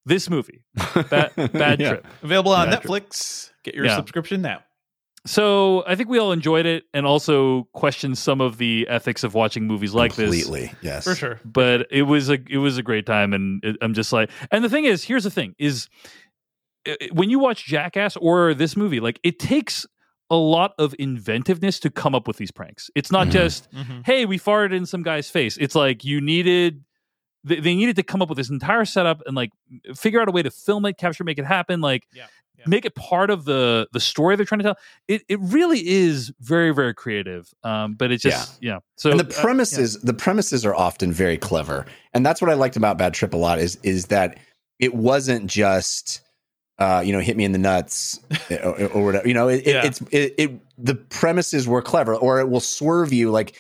This movie, bad, bad Yeah. trip. Available on Yeah. Netflix. Get your Yeah. subscription now. So I think we all enjoyed it, and also questioned some of the ethics of watching movies like this. completely yes For sure. But it was a it was a great time, and it, I'm just like, and the thing is, here's the thing: is i- i- when you watch Jackass or this movie, like it takes a lot of inventiveness to come up with these pranks. It's not Mhm. just Mhm. hey, we farted in some guy's face. It's like you needed they, they needed to come up with this entire setup and like figure out a way to film it, capture, make it happen, like Yeah, yeah. make it part of the the story they're trying to tell. It it really is very very creative. Um, but it's just yeah. So and the uh, yeah. premises the premises are often very clever and that's what i liked about bad trip a lot is is that it wasn't just uh, you know, hit me in the nuts or, or whatever. You know, it, it, it's it, it. The premises were clever, or it will swerve you. Like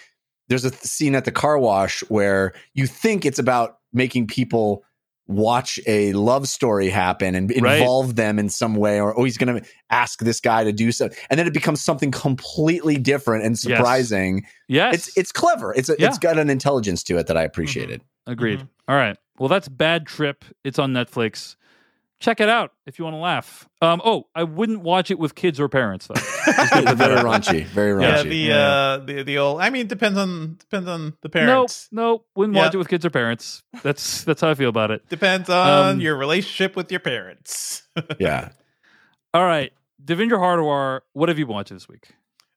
there's a th- scene at the car wash where you think it's about making people watch a love story happen and Right. involve them in some way, or oh, he's going to ask this guy to do so, and then it becomes something completely different and surprising. yes, It's it's clever. It's a, Yeah. it's got an intelligence to it that I appreciated. Agreed. Mhm. All right. Well, that's Bad Trip. It's on Netflix. Check it out if you want to laugh. Um, oh, I wouldn't watch it with kids or parents though. Very raunchy, very Yeah, raunchy. the Yeah. uh the the old I mean depends on depends on the nope, parents. nope. Wouldn't Yeah. watch it with kids or parents. That's that's how I feel about it. Depends on Um, your relationship with your parents. yeah. All right, Devindra Hardawar, what have you watched this week?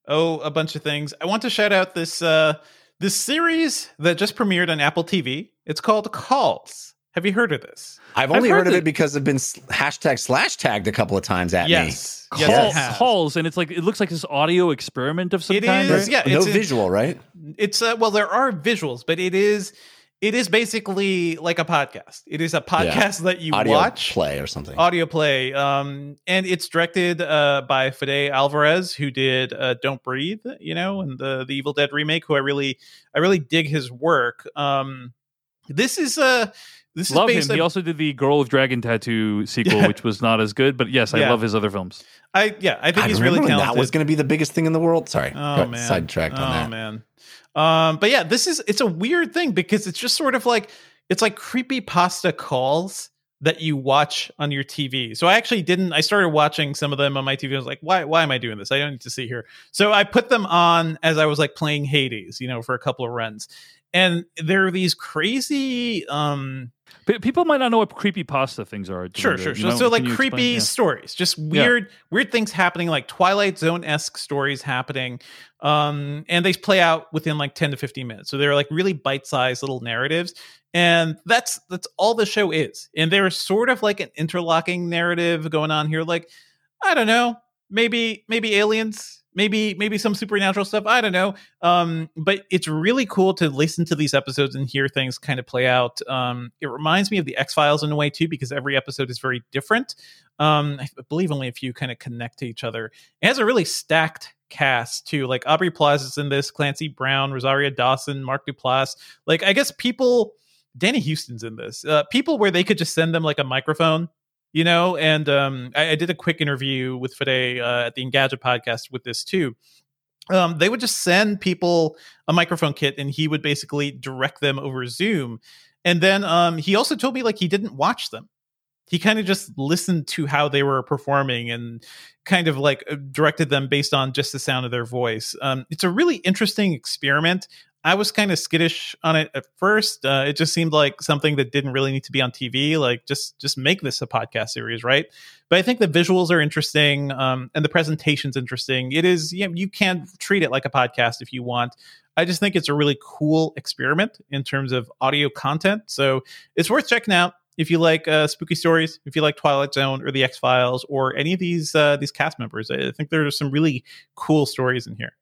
oh, a bunch of things. I want to shout out this uh this series that just premiered on Apple TV. It's called Calls. Have you heard of this? I've only I've heard, heard of that- it because I've been hashtag slash tagged a couple of times at Yes. me. Yes, Call- it has. calls, and it's like it looks like this audio experiment of some It kind. is, right? yeah. no it's a- visual, right? It's uh, well, there are visuals, but it is it is basically like a podcast. It is a podcast that you Audio watch. play or something. audio play um and it's directed uh by Fede Alvarez who did uh Don't Breathe you know and the the Evil Dead remake who I really I really dig his work um this is uh this is Love him. based He also did the Girl with Dragon Tattoo sequel, Yeah. which was not as good. But yes, I Yeah. love his other films. I yeah, I think I he's remember really when talented. that was going to be the biggest thing in the world. Sorry, Oh man, sidetracked oh, on that. man. Um, but yeah, this is it's a weird thing because it's just sort of like it's like creepy pasta calls that you watch on your TV. So I actually didn't. I started watching some of them on my TV. I was like, why? Why am I doing this? I don't need to see here. So I put them on as I was like playing Hades, you know, for a couple of runs. And there are these crazy um P- people might not know what creepy pasta things are. Sure, sure, sure. So like creepy explain? Yeah. stories, just weird, weird things happening, like Twilight Zone esque stories happening, um, and they play out within like ten to fifteen minutes. So they're like really bite sized little narratives, and that's that's all the show is. And there's sort of like an interlocking narrative going on here. Like I don't know, maybe maybe aliens. Maybe maybe some supernatural stuff. I don't know. Um, but it's really cool to listen to these episodes and hear things kind of play out. Um, it reminds me of the X Files in a way too, because every episode is very different. Um, I believe only a few kind of connect to each other. It has a really stacked cast too. Like Aubrey Plaza's in this, Clancy Brown, Rosario Dawson, Mark Duplass. Like I guess people, Danny Huston's in this. Uh, people where they could just send them like a microphone you know and um, I, I did a quick interview with Fede uh, at the engadget podcast with this too. Um, they would just send people a microphone kit and he would basically direct them over zoom. And then um, he also told me like he didn't watch them. He kind of just listened to how they were performing and kind of like uh, directed them based on just the sound of their voice. Um, it's a really interesting experiment I was kind of skittish on it at first. Uh, it just seemed like something that didn't really need to be on TV. Like just just make this a podcast series, right? But I think the visuals are interesting um, and the presentation's interesting. It is you, know, you can treat it like a podcast if you want. I just think it's a really cool experiment in terms of audio content. So it's worth checking out if you like uh, spooky stories, if you like Twilight Zone or the X Files or any of these uh, these cast members. I think there are some really cool stories in here.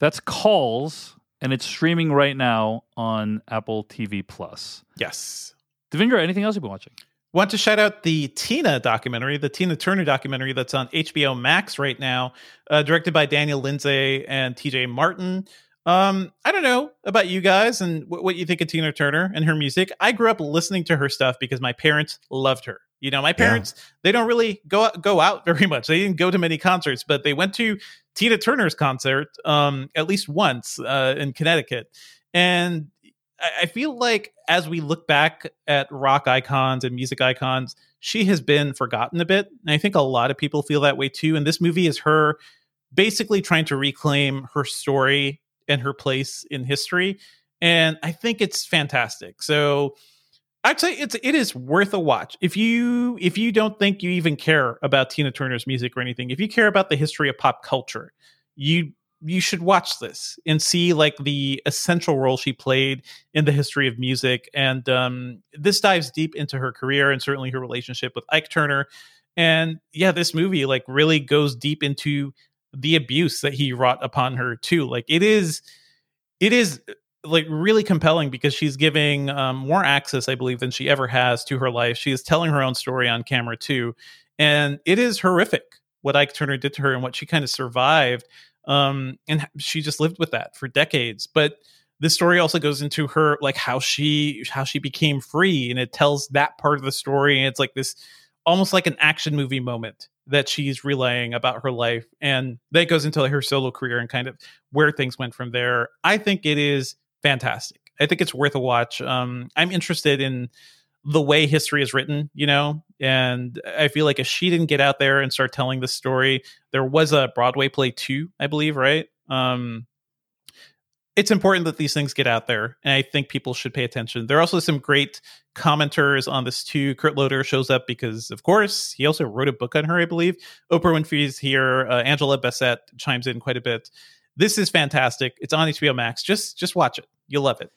That's Calls, and it's streaming right now on Apple TV Plus. Yes. Devindra, anything else you've been watching? Want to shout out the Tina documentary, the Tina Turner documentary that's on HBO Max right now, uh, directed by Daniel Lindsay and TJ Martin. Um, I don't know about you guys and what you think of Tina Turner and her music. I grew up listening to her stuff because my parents loved her. You know, my parents they don't really go go out very much. They didn't go to many concerts, but they went to Tina Turner's concert um, at least once uh, in Connecticut, and I I feel like as we look back at rock icons and music icons, she has been forgotten a bit. And I think a lot of people feel that way too. And this movie is her basically trying to reclaim her story and her place in history. And I think it's fantastic. So I'd say it's it is worth a watch. If you if you don't think you even care about Tina Turner's music or anything, if you care about the history of pop culture, you you should watch this and see like the essential role she played in the history of music. And um, this dives deep into her career and certainly her relationship with ike turner. And yeah this movie like really goes deep into the abuse that he wrought upon her too. Like it is it is like really compelling because she's giving um, more access i believe than she ever has to her life. She is telling her own story on camera too and it is horrific what ike turner did to her and what she kind of survived um and she just lived with that for decades. But this story also goes into her like how she how she became free and it tells that part of the story and it's like this almost like an action movie moment that she's relaying about her life and that goes into her solo career and kind of where things went from there. I think it is fantastic i think it's worth a watch um i'm interested in the way history is written, you know, and I feel like if she didn't get out there and start telling the story, there was a Broadway play too, I believe, right? Um, it's important that these things get out there, and I think people should pay attention. There are also some great commenters on this too. Kurt Loder shows up because, of course, he also wrote a book on her, I believe. Oprah Winfrey's here. Uh, Angela Bassett chimes in quite a bit. This is fantastic. It's on HBO Max. Just just watch it. You'll love it.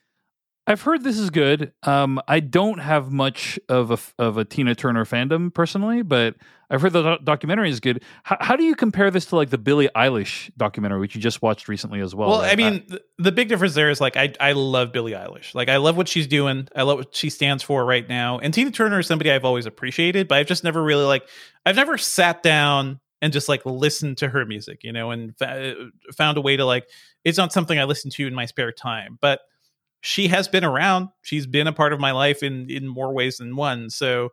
I've heard this is good. Um, I don't have much of a of a Tina Turner fandom personally, but I've heard the doc- documentary is good. How, how do you compare this to like the Billie Eilish documentary, which you just watched recently as well? Well, right? I mean, th- the big difference there is like I I love Billie Eilish. Like I love what she's doing. I love what she stands for right now. And Tina Turner is somebody I've always appreciated, but I've just never really like I've never sat down and just like listen to her music, you know, and fa- found a way to like it's not something I listen to in my spare time. But she has been around. She's been a part of my life in in more ways than one. So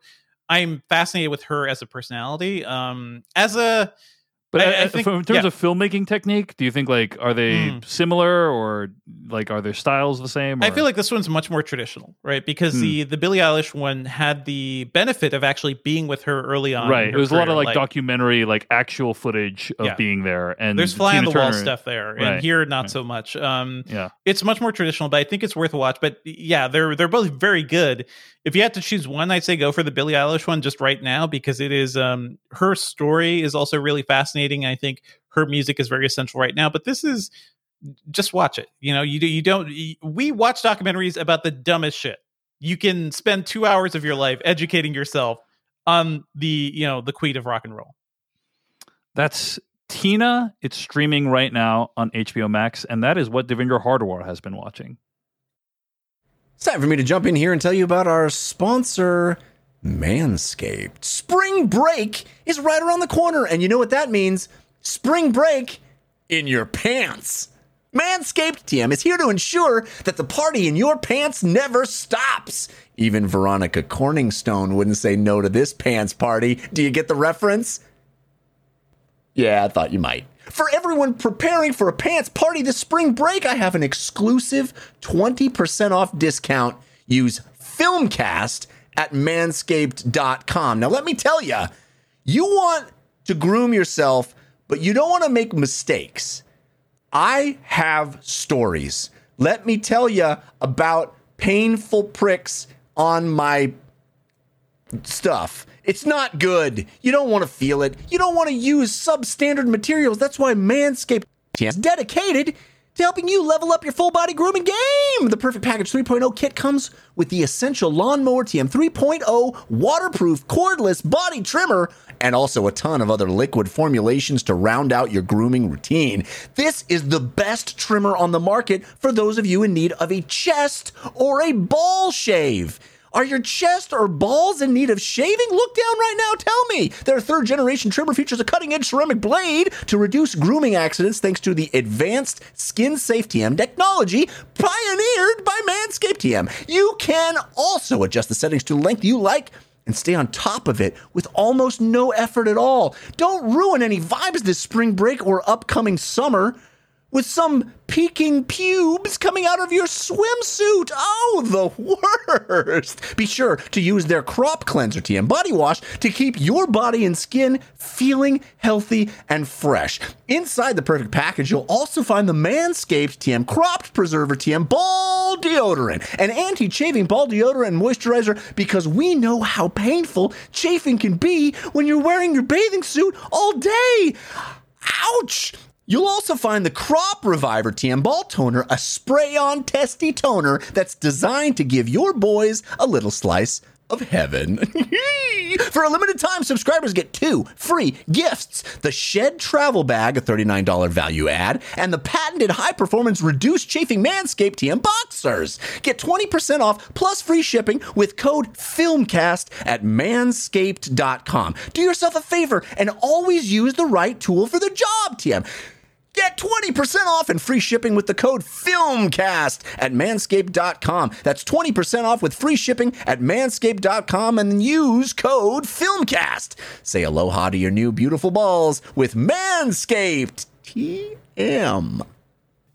I'm fascinated with her as a personality. Um, as a But I- I, think- in terms yeah. of filmmaking technique, do you think like are they Hmm. similar or like are their styles the same? I feel like this one's much more traditional, right? Because Hmm. the the Billie Eilish one had the benefit of actually being with her early on. right. It was a lot of career, like, documentary, like actual footage of Yeah. being there. And There's fly on Tina the wall stuff there, and Right, here not right. so much. Um, Yeah. it's much more traditional, but I think it's worth a watch. But yeah, they're they're both very good. If you had to choose one, I'd say go for the Billie Eilish one just right now because it is um her story is also really fascinating. I think her music is very essential right now. But this is just watch it. You know, you do you don't. We watch documentaries about the dumbest shit. You can spend two hours of your life educating yourself on the you know the queen of rock and roll. That's Tina. It's streaming right now on HBO Max, and that is what Devindra Hardawar has been watching. It's time for me to jump in here and tell you about our sponsor, Manscaped. Spring break is right around the corner, and you know what that means? Spring break in your pants. Manscaped TM is here to ensure that the party in your pants never stops. Even Veronica Corningstone wouldn't say no to this pants party. Do you get the reference? Yeah, I thought you might. For everyone preparing for a pants party this spring break, I have an exclusive 20% off discount. Use Filmcast at manscaped.com. Now, let me tell you, you want to groom yourself, but you don't want to make mistakes. I have stories. Let me tell you about painful pricks on my stuff. It's not good. You don't want to feel it. You don't want to use substandard materials. That's why Manscaped is dedicated to helping you level up your full body grooming game. The Perfect Package 3.0 kit comes with the essential Lawnmower TM 3.0 waterproof cordless body trimmer and also a ton of other liquid formulations to round out your grooming routine. This is the best trimmer on the market for those of you in need of a chest or a ball shave. Are your chest or balls in need of shaving? Look down right now. Tell me. Their third generation trimmer features a cutting edge ceramic blade to reduce grooming accidents thanks to the advanced skin safe TM technology pioneered by Manscaped TM. You can also adjust the settings to the length you like and stay on top of it with almost no effort at all. Don't ruin any vibes this spring break or upcoming summer with some peeking pubes coming out of your swimsuit. Oh, the worst. Be sure to use their crop cleanser TM body wash to keep your body and skin feeling healthy and fresh. Inside the perfect package, you'll also find the Manscaped TM cropped preserver TM ball deodorant, an anti-chafing ball deodorant and moisturizer because we know how painful chafing can be when you're wearing your bathing suit all day. Ouch! You'll also find the Crop Reviver TM Ball Toner, a spray on testy toner that's designed to give your boys a little slice of heaven. For a limited time, subscribers get two free gifts the Shed Travel Bag, a $39 value add, and the patented high performance reduced chafing Manscaped TM Boxers. Get 20% off plus free shipping with code FILMCAST at manscaped.com. Do yourself a favor and always use the right tool for the job, TM. Get 20% off and free shipping with the code FILMCAST at manscaped.com. That's 20% off with free shipping at manscaped.com and use code FILMCAST. Say aloha to your new beautiful balls with Manscaped. TM.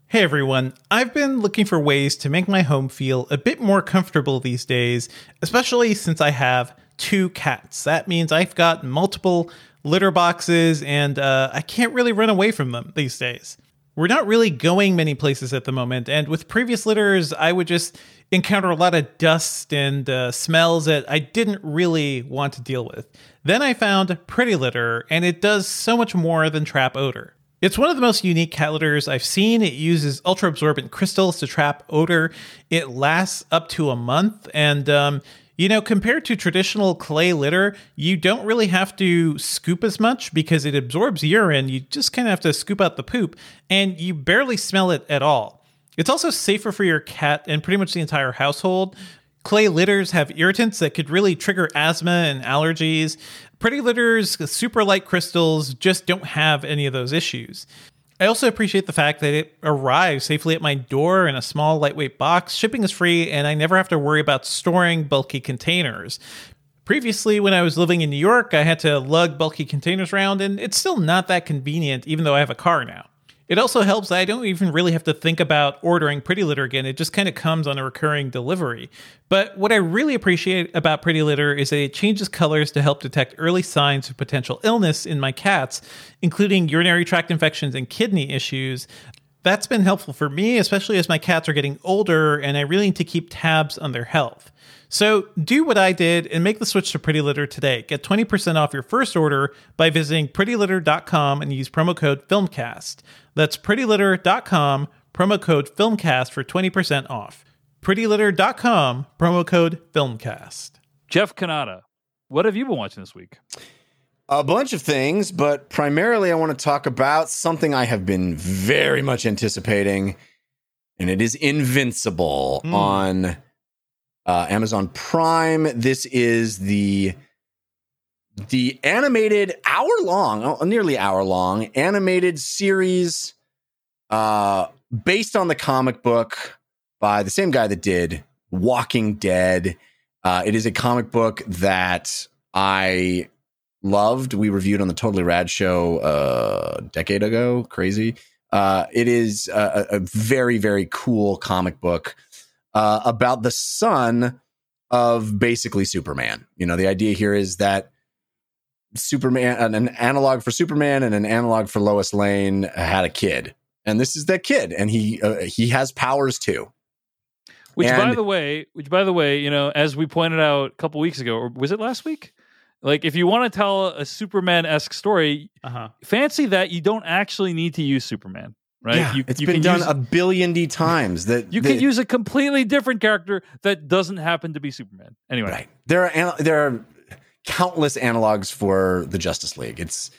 Hey everyone, I've been looking for ways to make my home feel a bit more comfortable these days, especially since I have two cats. That means I've got multiple litter boxes and uh, I can't really run away from them these days. We're not really going many places at the moment, and with previous litters, I would just encounter a lot of dust and uh, smells that I didn't really want to deal with. Then I found Pretty Litter, and it does so much more than trap odor. It's one of the most unique cat litters I've seen. It uses ultra absorbent crystals to trap odor. It lasts up to a month. And, um, you know, compared to traditional clay litter, you don't really have to scoop as much because it absorbs urine. You just kind of have to scoop out the poop and you barely smell it at all. It's also safer for your cat and pretty much the entire household. Clay litters have irritants that could really trigger asthma and allergies. Pretty litters, super light crystals, just don't have any of those issues. I also appreciate the fact that it arrives safely at my door in a small, lightweight box. Shipping is free, and I never have to worry about storing bulky containers. Previously, when I was living in New York, I had to lug bulky containers around, and it's still not that convenient, even though I have a car now. It also helps I don't even really have to think about ordering Pretty Litter again. It just kind of comes on a recurring delivery. But what I really appreciate about Pretty Litter is that it changes colors to help detect early signs of potential illness in my cats, including urinary tract infections and kidney issues. That's been helpful for me, especially as my cats are getting older and I really need to keep tabs on their health. So do what I did and make the switch to Pretty Litter today. Get 20% off your first order by visiting prettylitter.com and use promo code FILMCAST. That's prettylitter.com, promo code FILMCAST for 20% off. prettylitter.com, promo code FILMCAST. Jeff Cannata, what have you been watching this week? A bunch of things, but primarily I want to talk about something I have been very much anticipating, and it is Invincible Hmm. on uh, Amazon Prime. This is the the animated hour long, oh, nearly hour long animated series uh, based on the comic book by the same guy that did Walking Dead. Uh, it is a comic book that I loved. We reviewed on the Totally Rad show uh, a decade ago. Crazy. Uh, it is a, a very, very cool comic book uh, about the son of basically Superman. You know, the idea here is that Superman, an, an analog for Superman and an analog for Lois Lane, had a kid, and this is that kid, and he uh, he has powers too. Which, by the way, which by the way, you know, as we pointed out a couple weeks ago, or was it last week? Like, if you want to tell a Superman esque story, Uh huh. fancy that you don't actually need to use Superman, right? Yeah, you, it's you been can done use, a billion d times. That You that- can use a completely different character that doesn't happen to be Superman. Anyway, Right. There are there are countless analogs for the Justice League. It's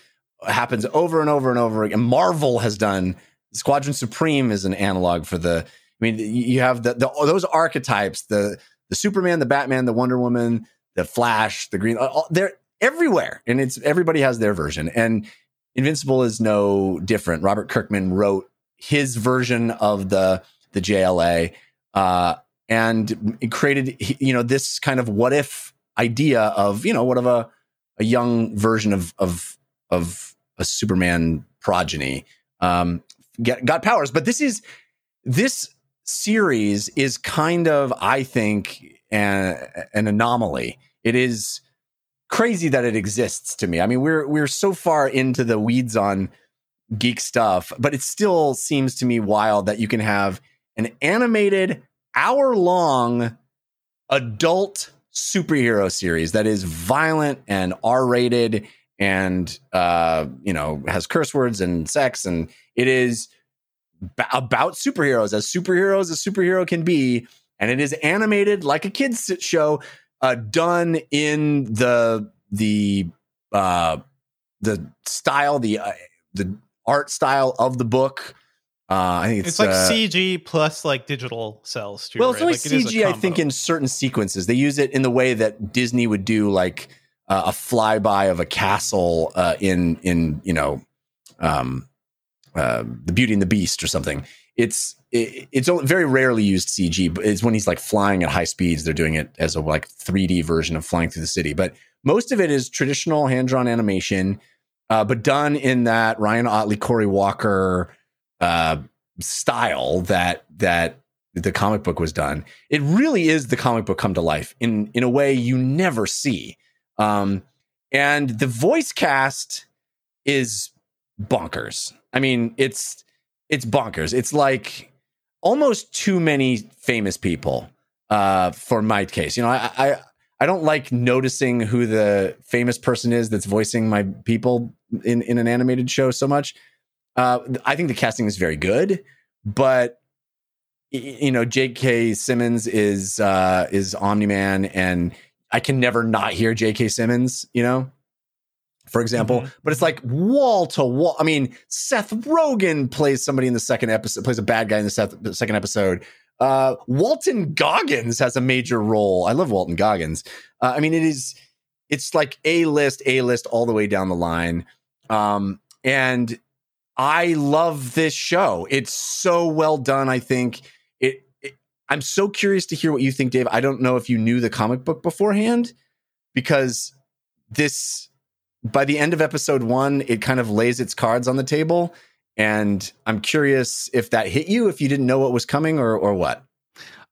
it happens over and over and over again. Marvel has done Squadron Supreme is an analog for the. I mean, you you have the, the those archetypes the the Superman, the Batman, the Wonder Woman, the Flash, the Green. All, they're everywhere, and it's everybody has their version. And Invincible is no different. Robert Kirkman wrote his version of the the JLA. Uh, and created you know this kind of what if idea of you know what of a a young version of of of a Superman progeny um get, got powers but this is this series is kind of I think an, an anomaly it is crazy that it exists to me I mean we're we're so far into the weeds on geek stuff but it still seems to me wild that you can have an animated hour long adult superhero series that is violent and R rated and uh you know has curse words and sex and it is ba- about superheroes as superheroes a superhero can be and it is animated like a kids show uh done in the the uh the style the uh, the art style of the book uh, I think it's, It's, like uh, CG plus like digital cels too. well, right? it's like it is a CG. I think in certain sequences they use it in the way that Disney would do, like uh, a flyby of a castle uh, in in you know, um, uh, the Beauty and the Beast or something. It's it, it's only very rarely used CG, but it's when he's like flying at high speeds. They're doing it as a like 3D version of flying through the city. But most of it is traditional hand drawn animation, uh, but done in that Ryan Ottley, Corey Walker uh, style that that the comic book was done. It really is the comic book come to life in in a way you never see. Um, and the voice cast is bonkers. I mean, it's it's bonkers. It's like almost too many famous people uh, for my case. You know, I, I I don't like noticing who the famous person is that's voicing my people in in an animated show so much. Uh, I think the casting is very good, but you know, J.K. Simmons is uh, is Omni Man, and I can never not hear J.K. Simmons. You know, for example, Mhm. but it's like wall to wall. I mean, Seth Rogen plays somebody in the second episode, plays a bad guy in the, Seth, second episode. Uh, Walton Goggins has a major role. I love Walton Goggins. Uh, I mean, it is it's like a list, a list all the way down the line. Um, and I love this show. It's so well done. I think it, it. I'm so curious to hear what you think, Dave. I don't know if you knew the comic book beforehand, because this by the end of episode one, it kind of lays its cards on the table, and I'm curious if that hit you, if you didn't know what was coming, or or what.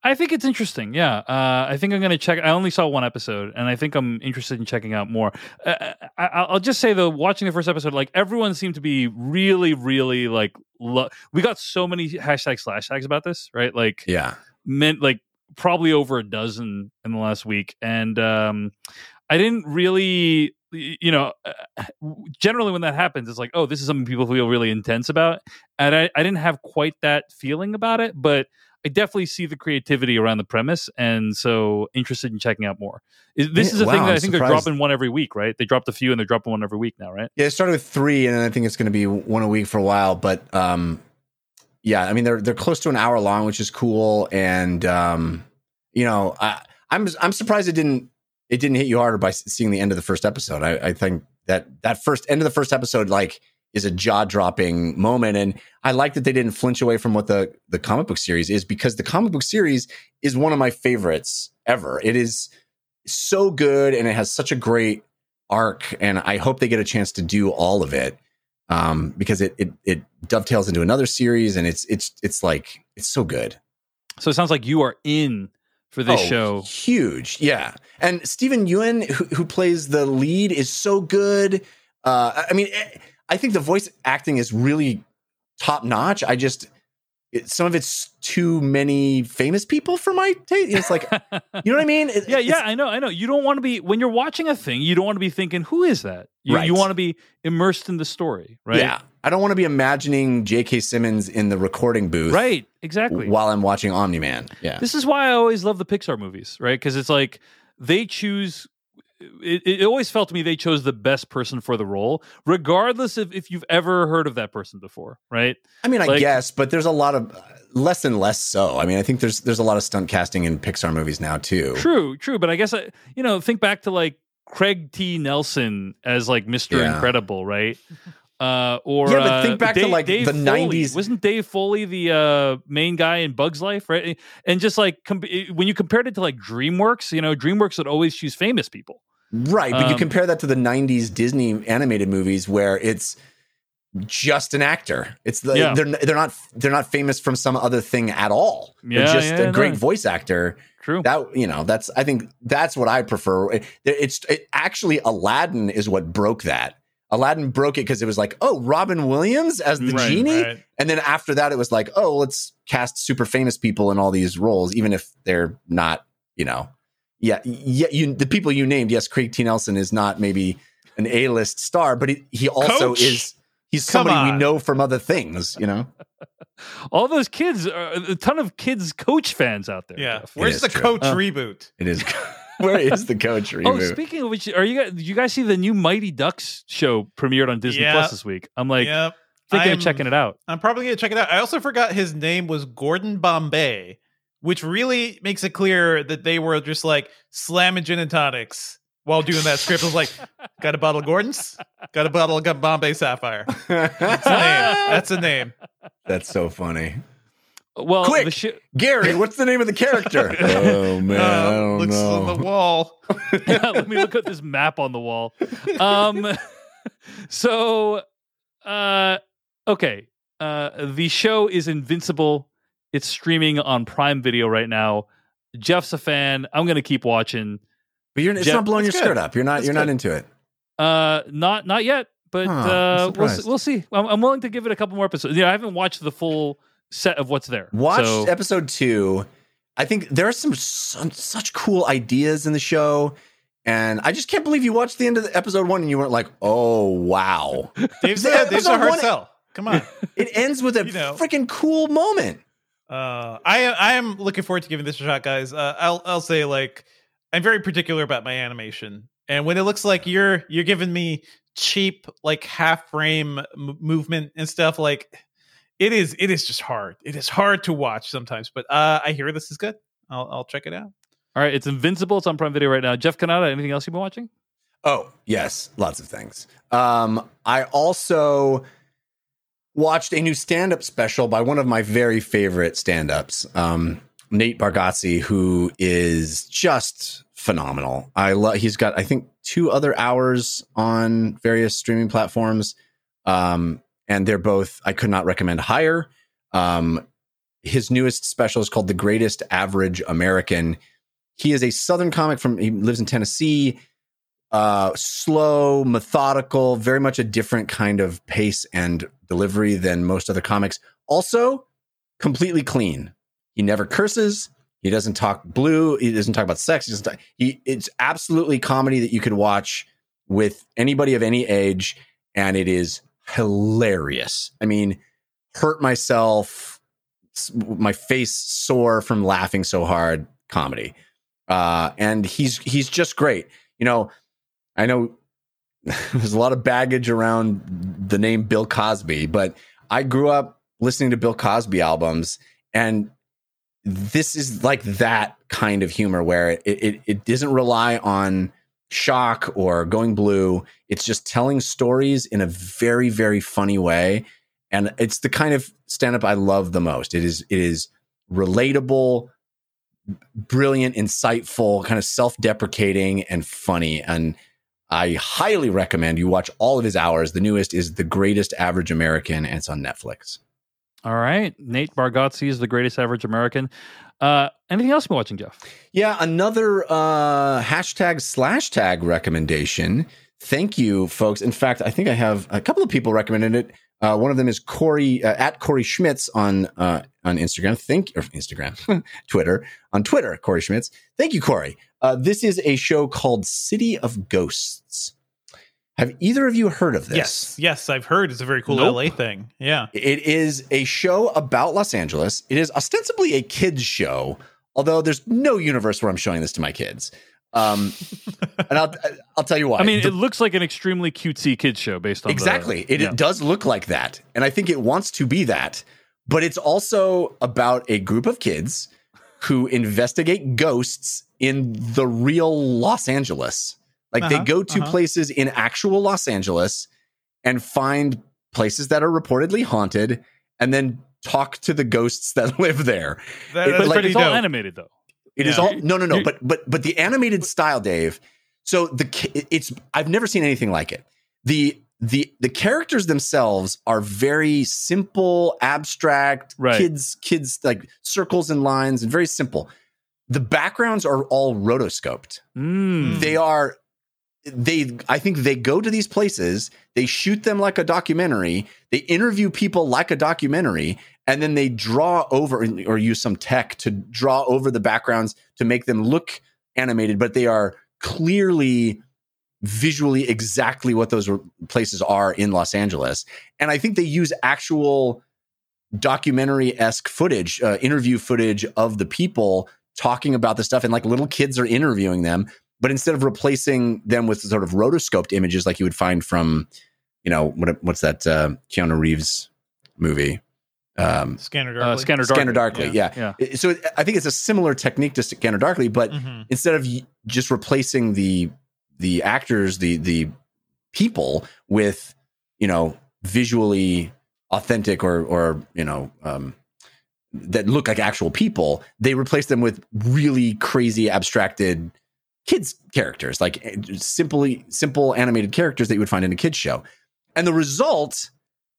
I think it's interesting. Yeah, uh, I think I'm going to check. I only saw one episode, and I think I'm interested in checking out more. Uh, I, I'll just say though, watching the first episode, like everyone seemed to be really, really like. Lo- we got so many hashtag slash tags about this, right? Like, Yeah, meant like probably over a dozen in the last week, and um, I didn't really, you know, uh, generally when that happens, it's like, oh, this is something people feel really intense about, and I, I didn't have quite that feeling about it, but I definitely see the creativity around the premise, and so interested in checking out more. Is- This Yeah, is a thing wow, that I I'm think they're dropping one every week, right? They dropped a few, and they're dropping one every week now, right? yeah. It started with three, and I think it's going to be one a week for a while. But um, yeah, I mean they're they're close to an hour long, which is cool. And um, you know, I, I'm I'm surprised it didn't it didn't hit you harder by seeing the end of the first episode. I, I think that that first end of the first episode like is a jaw dropping moment, and I like that they didn't flinch away from what the the comic book series is because the comic book series is one of my favorites ever. It is so good, and it has such a great arc, and I hope they get a chance to do all of it um, because it, it it dovetails into another series, and it's it's it's like it's so good. So it sounds like you are in for this Oh, show. huge, yeah. And Steven Yeun, who, who plays the lead, is so good. Uh, I mean, eh, I think the voice acting is really top notch. I just it, some of it's too many famous people for my taste. It's like you know what I mean? It- yeah, yeah, I know, I know. You don't want to be when you're watching a thing. You don't want to be thinking, "Who is that?" You, Right. you want to be immersed in the story, right? Yeah, I don't want to be imagining J.K. Simmons in the recording booth, right, exactly. while I'm watching Omni Man. Yeah, This is why I always love the Pixar movies, right? Because it's like they choose. It, it always felt to me they chose the best person for the role, regardless of if you've ever heard of that person before, right? I mean, I Like- guess, but there's a lot of uh, less and less so. I mean, I think there's there's a lot of stunt casting in Pixar movies now too. True, true. But I guess I, you know, think back to like Craig T. Nelson as like Mister Yeah. Incredible, right? Uh, or Yeah, but uh, think back to, Dave- like, Dave the Foley. 90s. Wasn't Dave Foley the uh, main guy in Bugs Life, right? And just like com- when you compared it to like DreamWorks, you know, DreamWorks would always choose famous people. Right, but you Um, compare that to the '90s Disney animated movies where it's just an actor. It's the Yeah. they're they're not they're not famous from some other thing at all. Yeah, they're just yeah, a great no. voice actor. True. That you know, that's I think that's what I prefer. It- it's it, actually Aladdin is what broke that. Aladdin broke it because it was like, oh, Robin Williams as the Right, genie, right. and then after that, it was like, oh, let's cast super famous people in all these roles, even if they're not, you know, yeah, yeah. You the people you named, yes, Craig T. Nelson is not maybe an A list star, but he, he also Coach? is. He's somebody we know from other things, you know. All those kids, are, a ton of kids coach fans out there. Yeah. Jeff. Where's the true. coach Uh, reboot? It is. Where is the coach reboot? Oh, speaking of which, are you guys? Did you guys see the new Mighty Ducks show premiered on Disney Yeah. Plus this week? I'm like yep. thinking I'm- of checking it out. I'm probably gonna check it out. I also forgot his name was Gordon Bombay, which really makes it clear that they were just like slamming gin and tonics while doing that script. I was like, got a bottle of Gordon's, got a bottle of Bombay Sapphire. That's a name. That's a name. That's so funny. Well, Quick! the show. Gary, what's the name of the character? oh man, I Uh, don't looks know. on the wall. Let me look at this map on the wall. Um, so, uh, okay. Uh, the show is Invincible. It's streaming on Prime Video right now. Jeff's a fan. I'm gonna keep watching. but you're, it's Jeff- not blowing your That's skirt up. You're not. That's you're not into it. Uh, not not yet, but Huh, uh, we'll surprised. we'll see. I'm, I'm willing to give it a couple more episodes. Yeah, I haven't watched the full set of what's there. Watch So- episode two. I think there are some, some such cool ideas in the show, and I just can't believe you watched the end of the episode one and you weren't like, "Oh wow!" Dave's The a, Dave's a episode hard one- sell. Come on. it ends with a You know. freaking cool moment. Uh, I I am looking forward to giving this a shot, guys. Uh, I'll I'll say like I'm very particular about my animation, and when it looks like you're you're giving me cheap like half frame m- movement and stuff, like it is it is just hard. It is hard to watch sometimes, but uh, I hear this is good. I'll I'll check it out. All right, it's Invincible. It's on Prime Video right now. Jeff Cannata, anything else you've been watching? Oh, yes, lots of things. Um, I also watched a new stand-up special by one of my very favorite stand-ups, um, Nate Bargatze, who is just phenomenal. I love. He's got I think two other hours on various streaming platforms, um, and they're both I could not recommend higher. Um, his newest special is called The Greatest Average American. He is a Southern comic from. He lives in Tennessee. Uh, slow, methodical, very much a different kind of pace and delivery than most other comics. Also, completely clean. He never curses. He doesn't talk blue. He doesn't talk about sex. He talk, he it's absolutely comedy that you could watch with anybody of any age, and it is hilarious. I mean, hurt myself, my face sore from laughing so hard. Comedy, uh, and he's he's just great. You know, I know there's a lot of baggage around the name Bill Cosby, but I grew up listening to Bill Cosby albums, and this is like that kind of humor where it it, it doesn't rely on shock or going blue. It's just telling stories in a very very funny way, and it's the kind of stand up I love the most. It is it is relatable, brilliant, insightful, kind of self deprecating and funny and. I highly recommend you watch all of his hours. The newest is The Greatest Average American, and it's on Netflix. All right. Nate Bargatze is the greatest average American. Uh, anything else you've been watching, Jeff? Yeah, another uh, hashtag slash tag recommendation. Thank you, folks. In fact, I think I have a couple of people recommended it. Uh, one of them is Corey uh, at Corey Schmitz on uh, on Instagram. Thank or Instagram, Twitter on Twitter. Corey Schmitz. Thank you, Corey. Uh, this is a show called City of Ghosts. Have either of you heard of this? Yes, yes, I've heard it's a very cool Nope. LA thing. Yeah. It is a show about Los Angeles. It is ostensibly a kids show, although there's no universe where I'm showing this to my kids. Um, and I'll I'll tell you why. I mean, The- it looks like an extremely cutesy kids show based on the- exactly. it, yeah. it does look like that, and I think it wants to be that. But it's also about a group of kids who investigate ghosts in the real Los Angeles. Like they Uh-huh, go to uh-huh. places in actual Los Angeles and find places that are reportedly haunted, and then talk to the ghosts that live there. That- It- that's But, like- but pretty it's all animated though. It is Yeah. all no, no, no. But but but the animated style, Dave. So the it's I've never seen anything like it. The the the characters themselves are very simple, abstract, Right. kids kids like circles and lines and very simple. The backgrounds are all rotoscoped. Mm. They are they I think they go to these places, they shoot them like a documentary, they interview people like a documentary, and then they draw over or use some tech to draw over the backgrounds to make them look animated, but they are clearly visually exactly what those places are in Los Angeles. And I think they use actual documentary esque footage, uh, interview footage of the people talking about the stuff, and like little kids are interviewing them. But instead of replacing them with sort of rotoscoped images like you would find from, you know, what, what's that uh, Keanu Reeves movie? Um, Scanner Uh, Darkly. Scanner Darkly. Scanner Darkly, yeah. Yeah. It- So it- I think it's a similar technique to Scanner Darkly, but Mhm. instead of just replacing the the actors, the the people with you know visually authentic or or you know um, that look like actual people, they replace them with really crazy abstracted kids characters, like eh, simply simple animated characters that you would find in a kids show, and the result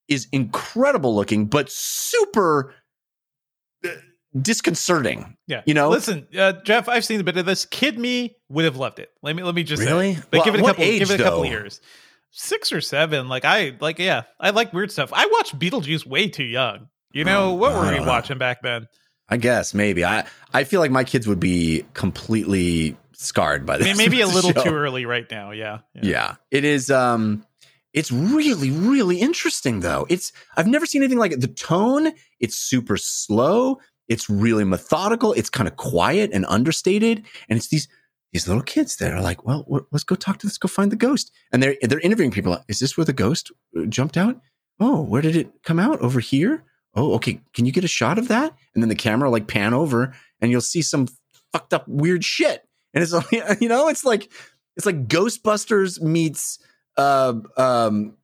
is incredible looking, but super uh, disconcerting. Yeah. You know? Listen, uh, Jeff, I've seen a bit of this. Kid me would have loved it. Let me let me just Really? say. Well, give it a couple age, give it a couple though? years. Six or seven. Like I like yeah, I like weird stuff. I watched Beetlejuice way too young. You know, Oh, what were we know. watching back then? I guess maybe I I feel like my kids would be completely scarred by I this. mean, maybe a little show. too early right now. Yeah. Yeah, it is. Um, it's really really interesting though. It's I've never seen anything like it. The tone, it's super slow. It's really methodical. It's kind of quiet and understated, and it's these these little kids that are like, well, let's go talk to let's go find the ghost, and they're they're interviewing people. Is this where the ghost uh, jumped out? Oh, where did it come out? Over here? Oh, okay. Can you get a shot of that? And then the camera like pan over, and you'll see some fucked up weird shit. And it's like, you know, it's like it's like Ghostbusters meets uh, um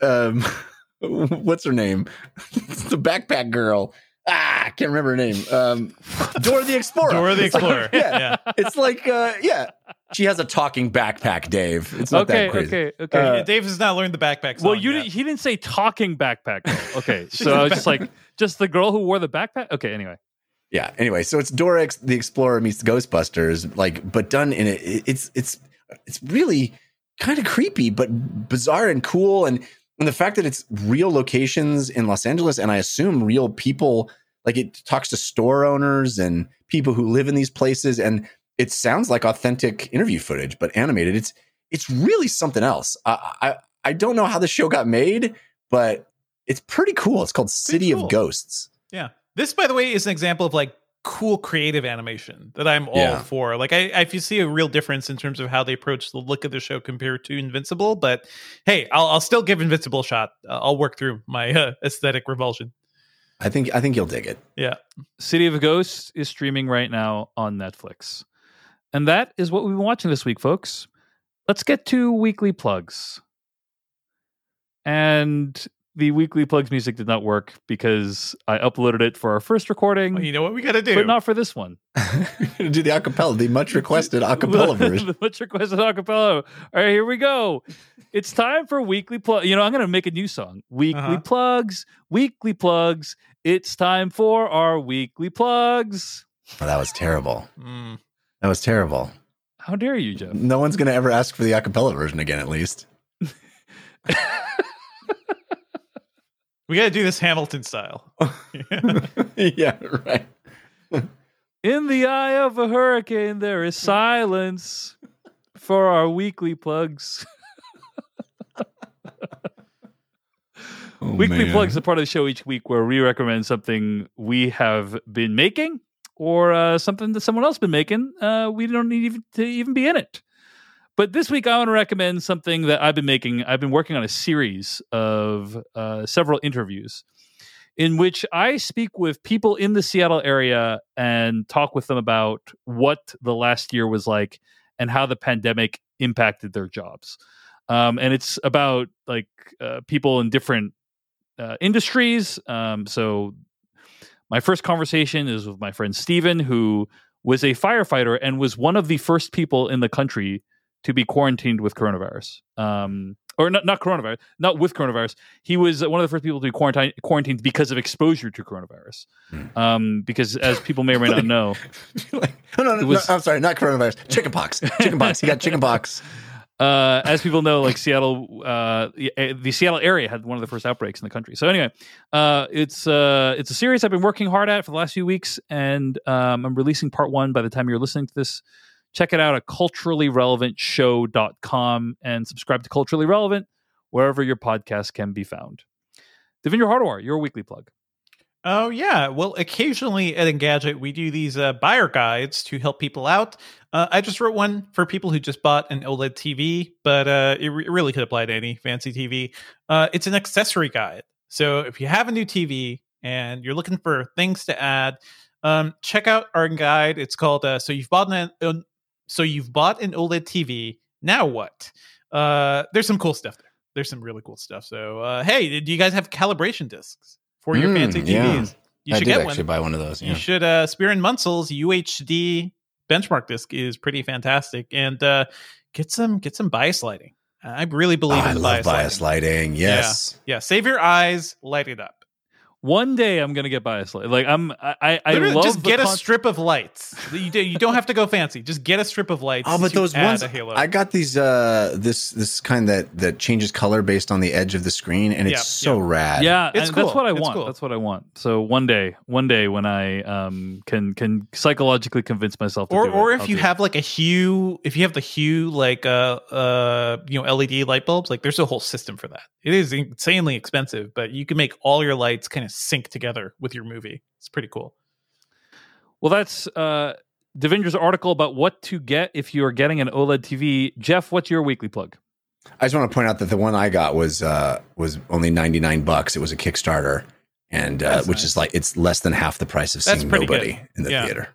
um what's her name? the backpack girl. Ah, I can't remember her name. Um, Dora the Explorer. Dora the It's like- Explorer. yeah. yeah. It's like, uh, yeah, she has a talking backpack, Dave. It's not okay, that crazy. okay, okay. Uh, Dave has not learned the backpack song well, you didn't, he didn't say talking backpack. Though. Okay, so a I was just like, just the girl who wore the backpack. Okay, anyway. Yeah. Anyway, so it's Dora Ex- the Explorer meets Ghostbusters, like, but done in it. It's it's it's really kind of creepy, but bizarre and cool, and and the fact that it's real locations in Los Angeles, and I assume real people. Like it talks to store owners and people who live in these places, and it sounds like authentic interview footage, but animated. It's it's really something else. I I, I don't know how the show got made, but it's pretty cool. It's called City cool. of Ghosts. Yeah. This, by the way, is an example of like cool creative animation that I'm all Yeah. for. Like, I, I see a real difference in terms of how they approach the look of the show compared to Invincible. But hey, I'll, I'll still give Invincible a shot. Uh, I'll work through my uh, aesthetic revulsion. I think I think you'll dig it. Yeah. City of Ghosts is streaming right now on Netflix. And that is what we've been watching this week, folks. Let's get to weekly plugs. And the weekly plugs music did not work because I uploaded it for our first recording, Well, you know what we got to do? but not for this one. do the acapella, the much requested acapella version. the much requested acapella. All right, here we go. It's time for weekly plug. You know, I'm going to make a new song. Weekly Uh-huh. plugs, weekly plugs. It's time for our weekly plugs. Oh, that was terrible. Mm. That was terrible. How dare you, Jeff? No one's going to ever ask for the acapella version again, at least. We got to do this Hamilton style. yeah, right. In the eye of a hurricane, there is silence for our weekly plugs. Oh, weekly plugs is a part of the show each week where we recommend something we have been making or uh, something that someone else has been making. Uh, we don't need even to even be in it. But this week, I want to recommend something that I've been making. I've been working on a series of uh, several interviews in which I speak with people in the Seattle area and talk with them about what the last year was like and how the pandemic impacted their jobs. Um, and it's about like uh, people in different uh, industries. Um, so my first conversation is with my friend Steven, who was a firefighter and was one of the first people in the country to be quarantined with coronavirus. Um, or not, not coronavirus, not with coronavirus. He was one of the first people to be quarantined, quarantined because of exposure to coronavirus. Hmm. Um, because as people may or may not know, like, no, no, was- no, I'm sorry, not coronavirus. Chickenpox. Chickenpox. He got chickenpox. uh, as people know, like Seattle, uh, the, the Seattle area had one of the first outbreaks in the country. So anyway, uh, it's uh, it's a series I've been working hard at for the last few weeks, and um, I'm releasing part one by the time you're listening to this. Check it out at culturallyrelevantshow.com and subscribe to Culturally Relevant wherever your podcast can be found. Devindra Hardawar, your weekly plug. Oh yeah. Well, occasionally at Engadget we do these uh, buyer guides to help people out. Uh, I just wrote one for people who just bought an OLED TV, but uh, it, re- really could apply to any fancy TV. Uh, it's an accessory guide. So if you have a new TV and you're looking for things to add, um, check out our guide. It's called uh, "So You've Bought an uh, So You've Bought an OLED TV. Now what?" Uh, there's some cool stuff there. There's some really cool stuff. So uh, hey, do you guys have calibration discs for your Mm, fancy TVs? yeah. You I should did get actually one. buy one of those. You should. Uh, Spears and Munsil's UHD benchmark disc is pretty fantastic, and uh, get some get some bias lighting. I really Oh, believe I in love bias, bias lighting. lighting. Yes. Yeah, save your eyes, light it up. One day I'm gonna get bias light. Like I'm, I, I, I Literally, love just the get a strip of lights. You, do, you don't have to go fancy. Just get a strip of lights. Oh, but those ones halo. I got these uh this this kind that that changes color based on the edge of the screen and it's Yeah, so yeah. rad. Yeah, It's and that's what I It's want. cool. That's what I want. So one day, one day when I um can can psychologically convince myself to or do it, or if I'll you do it. have like a hue, if you have the hue like uh uh you know LED light bulbs, like there's a whole system for that. It is insanely expensive, but you can make all your lights kind of sync together with your movie. It's pretty cool. well, that's uh Devindra's article about what to get if you are getting an OLED TV. Jeff, what's your weekly plug? I just want to point out that the one I got was uh was only 99 bucks. It was a Kickstarter and uh, which nice. is like it's less than half the price of That's seeing nobody good. in the Yeah. theater.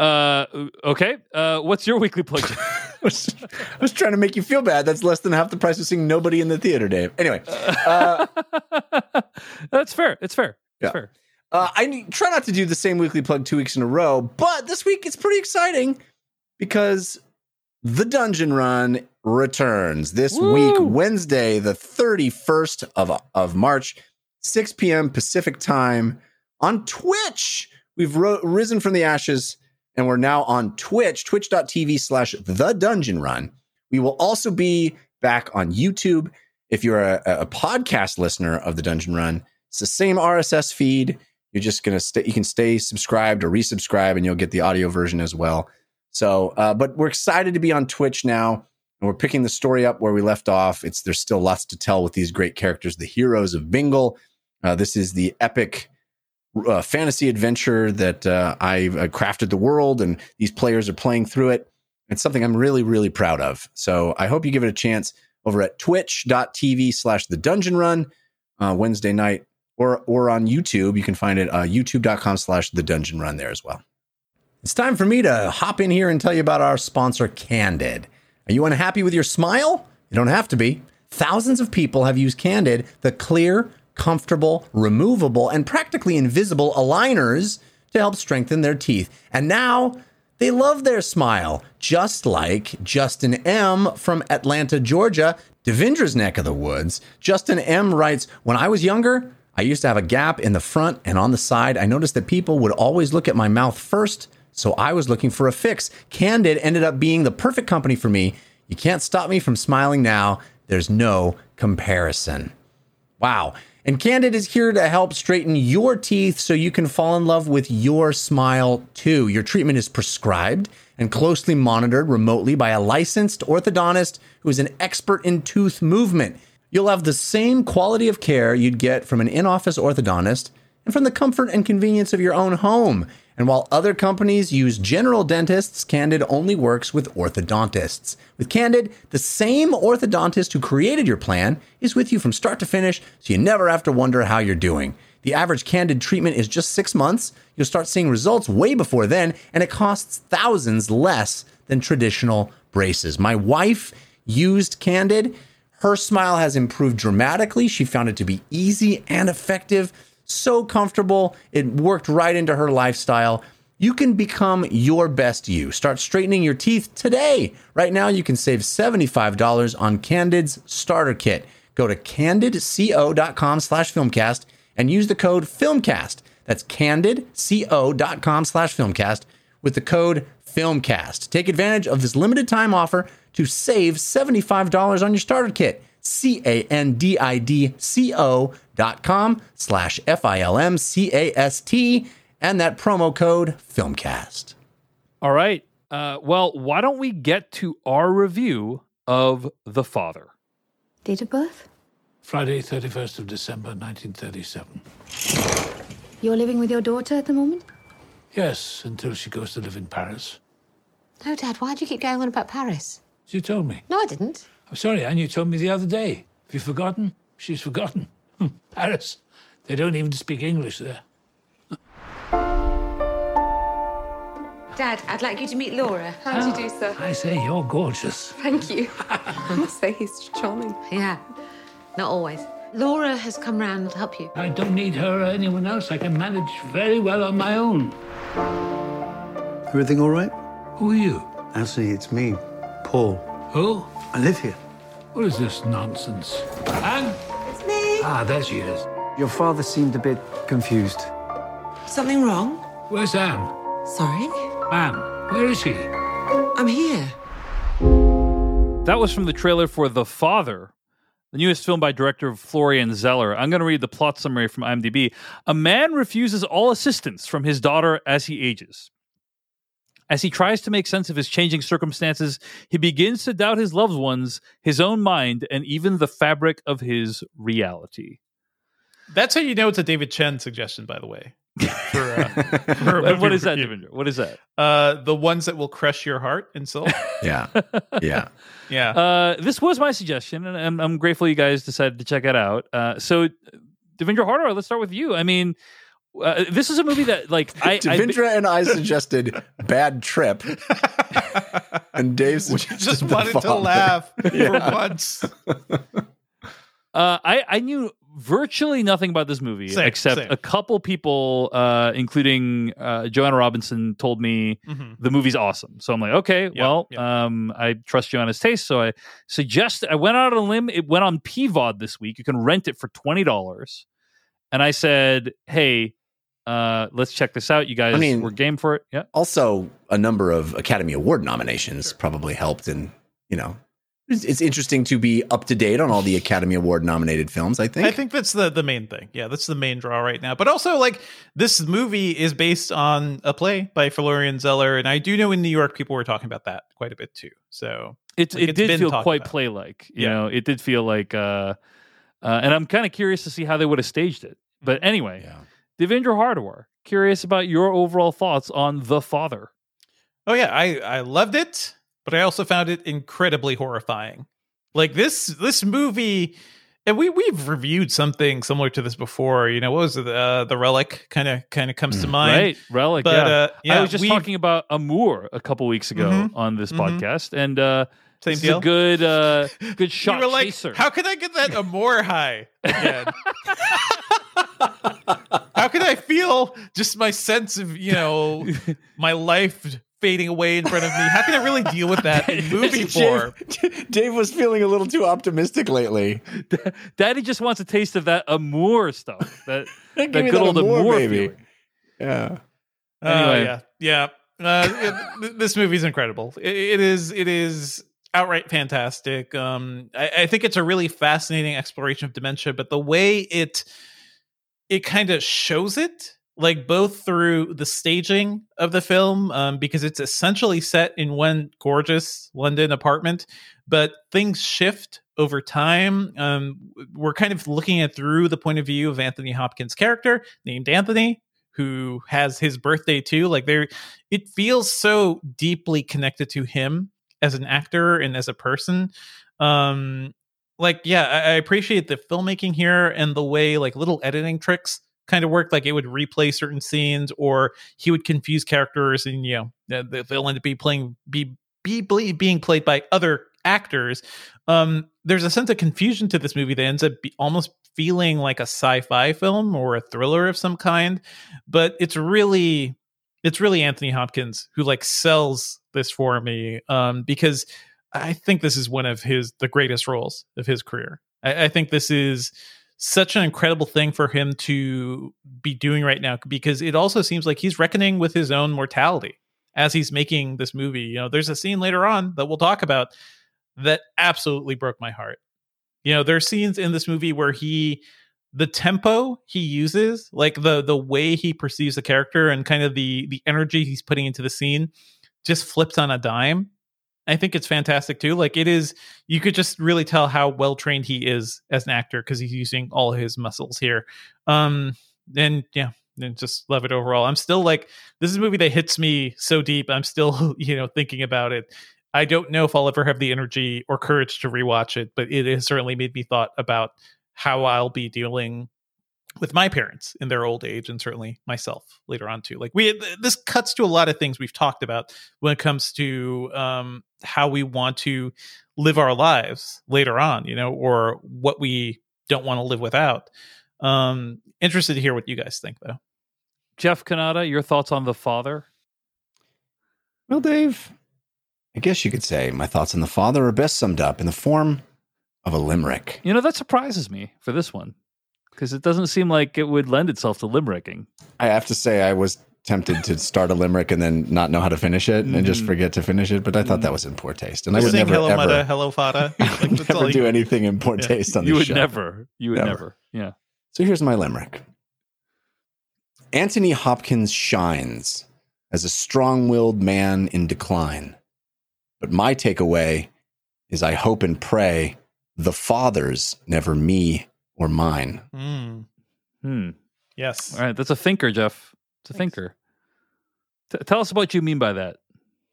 Uh, okay. Uh, what's your weekly plug? Jeff? was, I was trying to make you feel bad. That's less than half the price of seeing nobody in the theater, Dave. Anyway, uh, That's fair. It's fair. It's Yeah. fair. uh, I try not to do the same weekly plug two weeks in a row, but this week it's pretty exciting because the Dungeon Run returns this Woo! week, Wednesday, the 31st of, of March, 6 p.m. Pacific time on Twitch. We've ro- risen from the ashes and we're now on Twitch, twitch.tv slash the dungeon run. We will also be back on YouTube. If you're a, a podcast listener of the Dungeon Run, it's the same RSS feed. You're just gonna stay. You can stay subscribed or resubscribe, and you'll get the audio version as well. So, uh, but we're excited to be on Twitch now, and we're picking the story up where we left off. It's there's still lots to tell with these great characters, the heroes of Bingle. Uh, this is the epic uh, fantasy adventure that uh, I've uh, crafted the world, and these players are playing through it. It's something I'm really, really proud of. So I hope you give it a chance over at twitch.tv slash the dungeon run uh, Wednesday night or or on YouTube. You can find it uh, youtube.com slash the dungeon run there as well. It's time for me to hop in here and tell you about our sponsor, Candid. Are you unhappy with your smile? You don't have to be. Thousands of people have used Candid, the clear, comfortable, removable, and practically invisible aligners to help strengthen their teeth. And now they love their smile, just like Justin M. from Atlanta, Georgia, Devindra's neck of the woods. Justin M. writes When I was younger, I used to have a gap in the front and on the side. I noticed that people would always look at my mouth first, so I was looking for a fix. Candid ended up being the perfect company for me. You can't stop me from smiling now. There's no comparison. Wow. And Candid is here to help straighten your teeth so you can fall in love with your smile too. Your treatment is prescribed and closely monitored remotely by a licensed orthodontist who is an expert in tooth movement. You'll have the same quality of care you'd get from an in office orthodontist and from the comfort and convenience of your own home. And while other companies use general dentists, Candid only works with orthodontists. With Candid, the same orthodontist who created your plan is with you from start to finish, so you never have to wonder how you're doing. The average Candid treatment is just six months. You'll start seeing results way before then, and it costs thousands less than traditional braces. My wife used Candid. Her smile has improved dramatically. She found it to be easy and effective so comfortable. It worked right into her lifestyle. You can become your best you. Start straightening your teeth today. Right now, you can save $75 on Candid's starter kit. Go to candidco.com slash filmcast and use the code filmcast. That's candidco.com slash filmcast with the code filmcast. Take advantage of this limited time offer to save $75 on your starter kit. C-A-N-D-I-D-C-O dot com slash F-I-L-M-C-A-S-T and that promo code filmcast. All right. Uh, well, why don't we get to our review of The Father? Date of birth? Friday, 31st of December, 1937. You're living with your daughter at the moment? Yes, until she goes to live in Paris. No, Dad, why do you keep going on about Paris? You told me. No, I didn't. I'm sorry, Anne, you told me the other day. Have you forgotten? She's forgotten. Hmm, Paris. They don't even speak English there. Dad, I'd like you to meet Laura. How do you do, sir? I say, you're gorgeous. Thank you. I must say he's charming. Yeah, not always. Laura has come round to help you. I don't need her or anyone else. I can manage very well on my own. Everything all right? Who are you? Anthony, it's me, Paul. Who? I live here. What is this nonsense? Anne? It's me. Ah, there she is. Your father seemed a bit confused. Something wrong? Where's Anne? Sorry? Anne, where is she? I'm here. That was from the trailer for The Father, the newest film by director Florian Zeller. I'm going to read the plot summary from IMDb. A man refuses all assistance from his daughter as he ages. As he tries to make sense of his changing circumstances, he begins to doubt his loved ones, his own mind, and even the fabric of his reality. That's how you know it's a David Chen suggestion, by the way. For, uh, for a what movie is that, review. Devindra? What is that? Uh, the ones that will crush your heart and soul. Yeah. Yeah. Yeah. Uh, this was my suggestion, and I'm, I'm grateful you guys decided to check it out. Uh, so, Devindra Hardawar, let's start with you. I mean, uh, this is a movie that, like, I, I and I suggested Bad Trip. and Dave Which just, just the wanted to father. laugh for once. Uh, I I knew virtually nothing about this movie Same, except same. a couple people, uh, including uh, Joanna Robinson, told me Mhm. the movie's awesome. So I'm like, okay, Yeah, well, yeah. um, I trust Joanna's taste, so I suggest. I went out on a limb. It went on PVOD this week. You can rent it for twenty dollars, and I said, hey. Uh, let's check this out. You guys I mean- were game for it. Yeah. Also, a number of Academy Award nominations probably helped, and you know, it's, it's interesting to be up to date on all the Academy Award nominated films. I think. I think that's the the main thing. Yeah, that's the main draw right now. But also, like this movie is based on a play by Florian Zeller, and I do know in New York people were talking about that quite a bit too. So it Like, it it's did feel quite play like you Yeah. know it did feel like uh uh and i'm kind of curious to see how they would have staged it but anyway Yeah. Devendra Hardware, curious about your overall thoughts on the father Oh yeah, I I loved it, but I also found it incredibly horrifying. Like this this movie and we we've reviewed something similar to this before. You know, what was it? Uh, the relic kind of kind of comes to mind. right relic But yeah. uh, yeah, i was just we've- talking about amour a couple weeks ago Mhm. on this Mhm. podcast and uh Same this deal. a good uh good you shot were like, chaser how can I get that Amour high again? how can I feel just my sense of you know my life fading away in front of me? How can I really deal with that in movie form? Dave, Dave was feeling a little too optimistic lately. daddy just wants a taste of that amour stuff that that good that old Amour, amour baby. feeling. Yeah. Anyway. Uh, yeah, yeah. Uh, it- th- this movie's incredible. It, it is. It is outright fantastic. Um, I, I think it's a really fascinating exploration of dementia, but the way it it kind of shows it, like both through the staging of the film, um, because it's essentially set in one gorgeous London apartment, but things shift over time. Um, we're kind of looking at through the point of view of Anthony Hopkins' character named Anthony, who has his birthday too. Like there, it feels so deeply connected to him as an actor and as a person. Um, like yeah, I, I appreciate the filmmaking here and the way like little editing tricks kind of worked. Like it would replay certain scenes, or he would confuse characters, and you know they- they'll end up be playing be be being played by other actors. Um, there's a sense of confusion to this movie that ends up almost feeling like a sci-fi film or a thriller of some kind, but it's really it's really Anthony Hopkins who like sells this for me um, because I think this is one of his the greatest roles of his career. I, I think this is such an incredible thing for him to be doing right now because it also seems like he's reckoning with his own mortality as he's making this movie. You know, there's a scene later on that we'll talk about that absolutely broke my heart. You know, there are scenes in this movie where he the tempo he uses, like the the way he perceives the character and kind of the the energy he's putting into the scene just flips on a dime. I think it's fantastic too. Like it is you could just really tell how well trained he is as an actor because he's using all his muscles here. Um and yeah, and just love it overall. I'm still like this is a movie that hits me so deep. I'm still, you know, thinking about it. I don't know if I'll ever have the energy or courage to rewatch it, but it has certainly made me thought about how I'll be dealing with my parents in their old age and certainly myself later on too. Like we this cuts to a lot of things we've talked about when it comes to um how we want to live our lives later on, you know, or what we don't want to live without. Um interested to hear what you guys think though. jeff Cannata your thoughts on the father Well, Dave, I guess you could say my thoughts on the father are best summed up in the form of a limerick. you know that surprises me for this one because it doesn't seem like it would lend itself to limericking I have to say, I was tempted to start a limerick and then not know how to finish it and just Mhm. forget to finish it, but I thought that was in poor taste. And I would Sing never, hello ever, Mata, hello Fata. Like, that's all never you- do anything in poor Yeah. taste on the show. you would never you would Never. never yeah So here's my limerick Anthony Hopkins shines as a strong willed man in decline. But my takeaway is I hope and pray the father's never me or mine. Mm, hmm yes. all right that's a thinker jeff it's a thinker T- tell us what you mean by that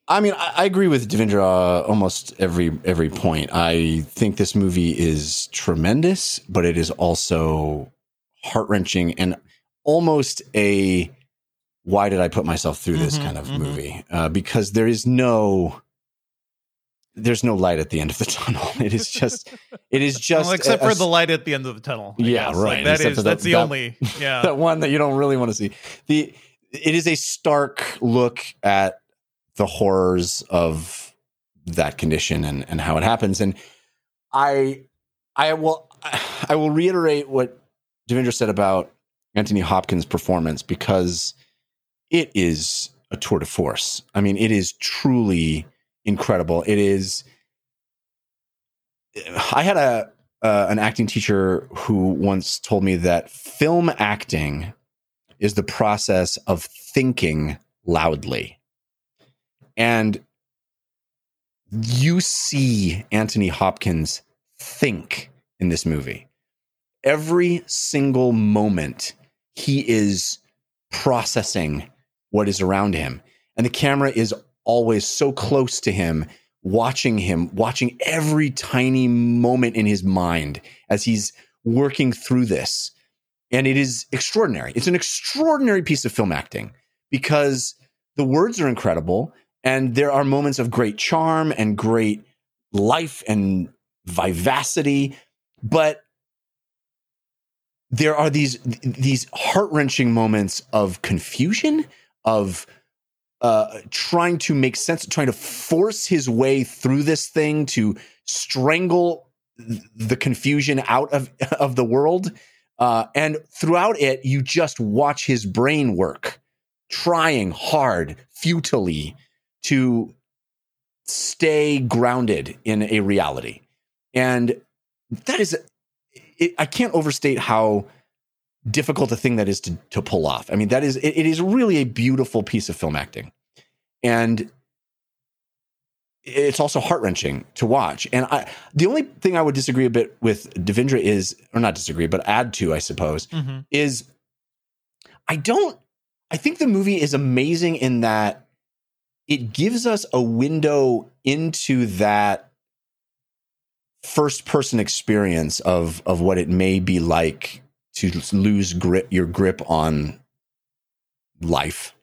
I mean, I, I agree with Devindra almost every every point. I think this movie is tremendous, but it is also heart wrenching and almost a why did I put myself through this Mhm, kind of mhm. movie? Uh, because there is no there's no light at the end of the tunnel. It is just it is just well, except a- for the light at the end of the tunnel. I Yeah, guess. right. Like, that is the- that's the that- only. Yeah. that one that you don't really want to see. The it is a stark look at the horrors of that condition and and how it happens. And I I will I will reiterate what Devindra said about Anthony Hopkins' performance because it is a tour de force. I mean, it is truly incredible. It is. I had a uh, an acting teacher who once told me that film acting is the process of thinking loudly, and you see Anthony Hopkins think in this movie. Every single moment, he is processing what is around him. And the camera is always so close to him, watching him, watching every tiny moment in his mind as he's working through this. And it is extraordinary. It's an extraordinary piece of film acting because the words are incredible and there are moments of great charm and great life and vivacity, but there are these these heart-wrenching moments of confusion of uh, trying to make sense, trying to force his way through this thing to strangle the confusion out of of the world. Uh, and throughout it, you just watch his brain work, trying hard, futilely to stay grounded in a reality. And that is, it, I can't overstate how difficult a thing that is to, to pull off. I mean, that is, it, it is really a beautiful piece of film acting. And it's also heart wrenching to watch. And I, the only thing I would disagree a bit with Devindra is, or not disagree, but add to, I suppose, Mhm. is I don't, I think the movie is amazing in that it gives us a window into that first person experience of of what it may be like to lose grip your grip on life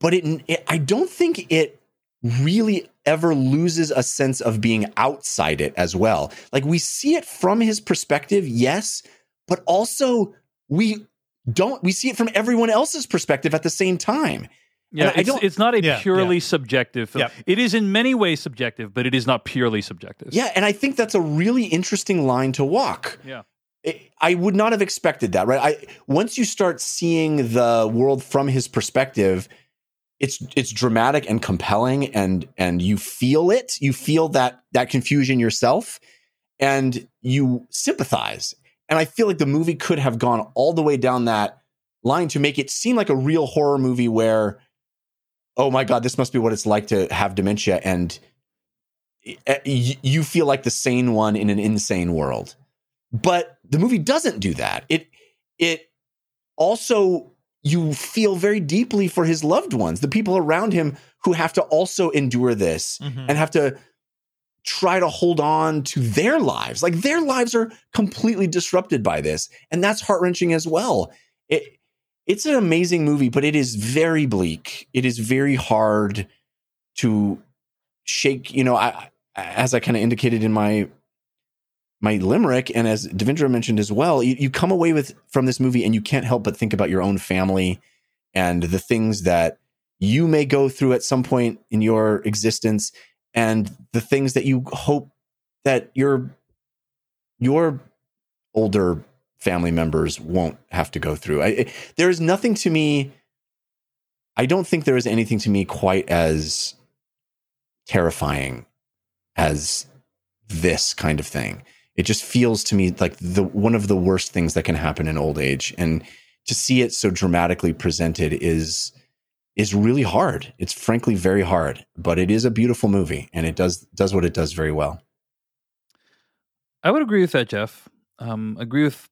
but it, it i don't think it really ever loses a sense of being outside it as well like we see it from his perspective yes but also we don't we see it from everyone else's perspective at the same time Yeah, And I it's, don't- it's not a Yeah, purely subjective film. Yep. It is in many ways subjective, but it is not purely subjective. Yeah, and I think that's a really interesting line to walk. Yeah. I- would not have expected that, right? I once you start seeing the world from his perspective, it's it's dramatic and compelling and and you feel it. You feel that that confusion yourself and you sympathize. And I feel like the movie could have gone all the way down that line to make it seem like a real horror movie where oh my god, this must be what it's like to have dementia and uh, you feel like the sane one in an insane world. But the movie doesn't do that. It it also you feel very deeply for his loved ones, the people around him who have to also endure this Mhm. and have to try to hold on to their lives. Like their lives are completely disrupted by this, and that's heart-wrenching as well. It it's an amazing movie, but it is very bleak. It is very hard to shake, you know, I as I kind of indicated in my my limerick, and as Devindra mentioned as well, you, you come away with from this movie and you can't help but think about your own family and the things that you may go through at some point in your existence and the things that you hope that your your older family members won't have to go through. I, there is nothing to me. I don't think there is anything to me quite as terrifying as this kind of thing. It just feels to me like the one of the worst things that can happen in old age, and to see it so dramatically presented is is really hard. It's frankly very hard, but it is a beautiful movie, and it does does what it does very well. I would agree with that, Jeff. Um, agree with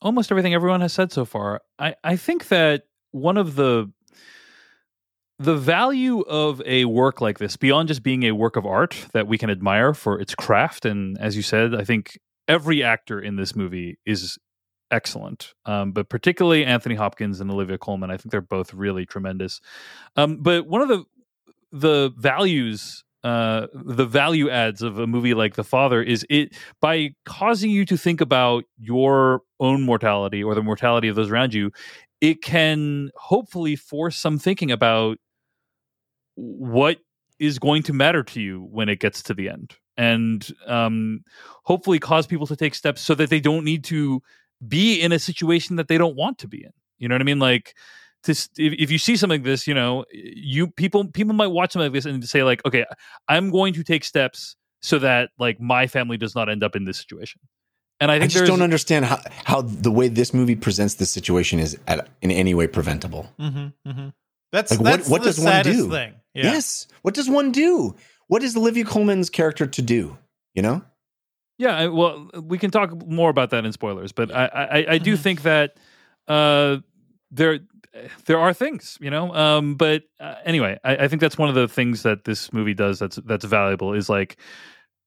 almost everything everyone has said so far. I, I think that one of the the value of a work like this, beyond just being a work of art that we can admire for its craft, and as you said, I think every actor in this movie is excellent, um, but particularly Anthony Hopkins and Olivia Colman. I think they're both really tremendous. Um, but one of the the values uh, the value adds of a movie like The Father is it by causing you to think about your own mortality or the mortality of those around you, it can hopefully force some thinking about what is going to matter to you when it gets to the end, and um, hopefully cause people to take steps so that they don't need to be in a situation that they don't want to be in. You know what I mean? Like to if, if you see something like this, you know, you people people might watch something like this and say like, okay, I'm going to take steps so that like my family does not end up in this situation. And I I just don't understand how, how the way this movie presents this situation is at, in any way preventable. Mm-hmm, mm-hmm. That's Like, what- that's what the does one do? thing. Yeah. Yes. What does one do? What is Olivia Colman's character to do? You know? Yeah, I- well, we can talk more about that in spoilers, but I I, I do Mhm. think that uh, there there are things, you know. Um, but uh, anyway, I, I think that's one of the things that this movie does that's that's valuable is like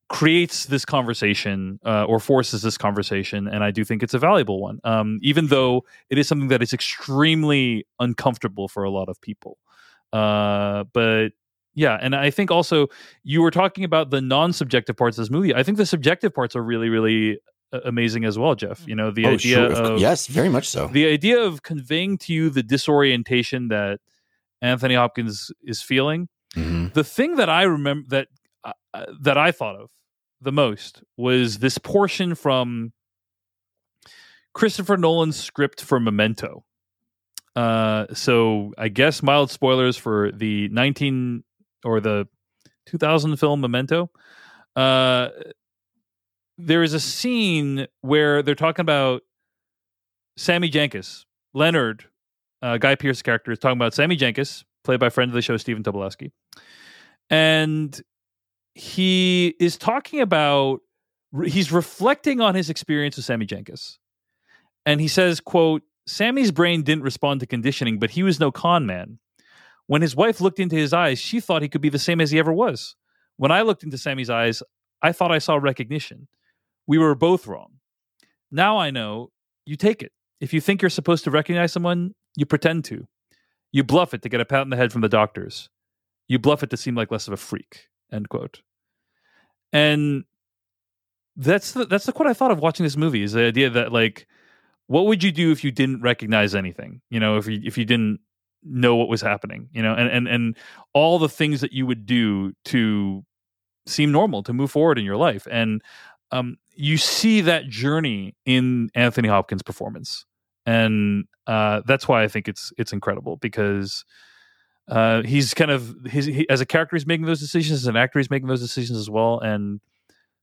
creates this conversation uh, or forces this conversation, and I do think it's a valuable one. Um, even though it is something that is extremely uncomfortable for a lot of people, uh, but yeah, and I think also you were talking about the non-subjective parts of this movie. I think the subjective parts are really, really uh, amazing as well, Jeff. You know, the oh, idea sure. Of yes, very much so. the idea of conveying to you the disorientation that Anthony Hopkins is feeling. Mhm. The thing that I remember that uh, uh, that I thought of the most was this portion from Christopher Nolan's script for Memento. Uh, so I guess mild spoilers for the 19 or the 2000 film Memento. Uh, there is a scene where they're talking about Sammy Jankis, Leonard, uh, Guy Pearce's character is talking about Sammy Jankis, played by friend of the show Stephen Tobolowsky, and he is talking about he's reflecting on his experience with Sammy Jankis, and he says, "quote Sammy's brain didn't respond to conditioning, but he was no con man. When his wife looked into his eyes, she thought he could be the same as he ever was. When I looked into Sammy's eyes, I thought I saw recognition. We were both wrong. Now I know you take it. If you think you're supposed to recognize someone, you pretend to. You bluff it to get a pat on the head from the doctors. You bluff it to seem like less of a freak. End quote. And that's the, that's the quote I thought of watching this movie is the idea that like, what would you do if you didn't recognize anything? You know, if you if you didn't know what was happening, you know, and and and all the things that you would do to seem normal to move forward in your life, and um, you see that journey in Anthony Hopkins' performance, and uh, that's why I think it's it's incredible because uh, he's kind of his he, as a character he's making those decisions, as an actor he's making those decisions as well, and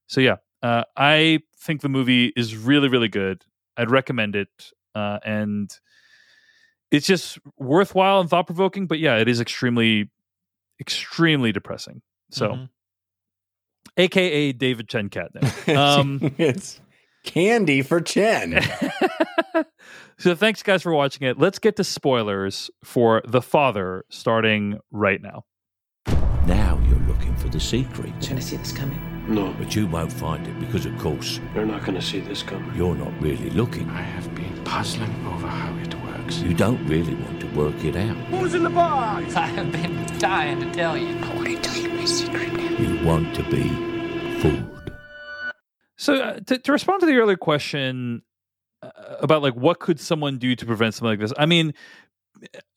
so yeah, uh, I think the movie is really really good. I'd recommend it, uh, and it's just worthwhile and thought provoking. But yeah, it is extremely extremely depressing. So. Mhm. AKA David Chen Catnip. Um, it's candy for Chen. so thanks guys for watching it. Let's get to spoilers for The Father starting right now. Now you're looking for the secret. You're gonna see this coming. No. But you won't find it because, of course, You're not going to see this coming. you're not really looking. I have been puzzling over how it works. You don't really want to work it out. Who's in the box? I have been dying to tell you. I want to tell you my secret now. You want to be fooled. So uh, to, to respond to the earlier question uh, about like what could someone do to prevent something like this, I mean,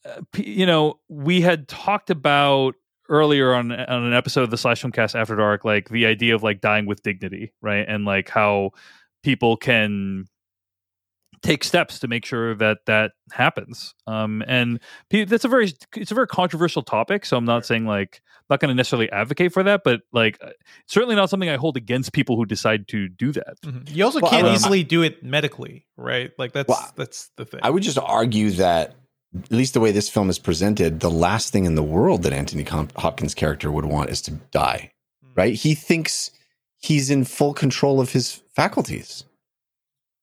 uh, you know, we had talked about earlier on on an episode of the Slash Filmcast After Dark, like the idea of like dying with dignity, right, and like how people can take steps to make sure that that happens. Um, and pe- that's a very it's a very controversial topic. So I'm not saying like not going to necessarily advocate for that, but like uh, certainly not something I hold against people who decide to do that. You also Well, can't um, easily do it medically, right? Like that's Well, that's the thing. I would just argue that, at least the way this film is presented, the last thing in the world that Anthony Hopkins' character would want is to die. Right? He thinks he's in full control of his faculties.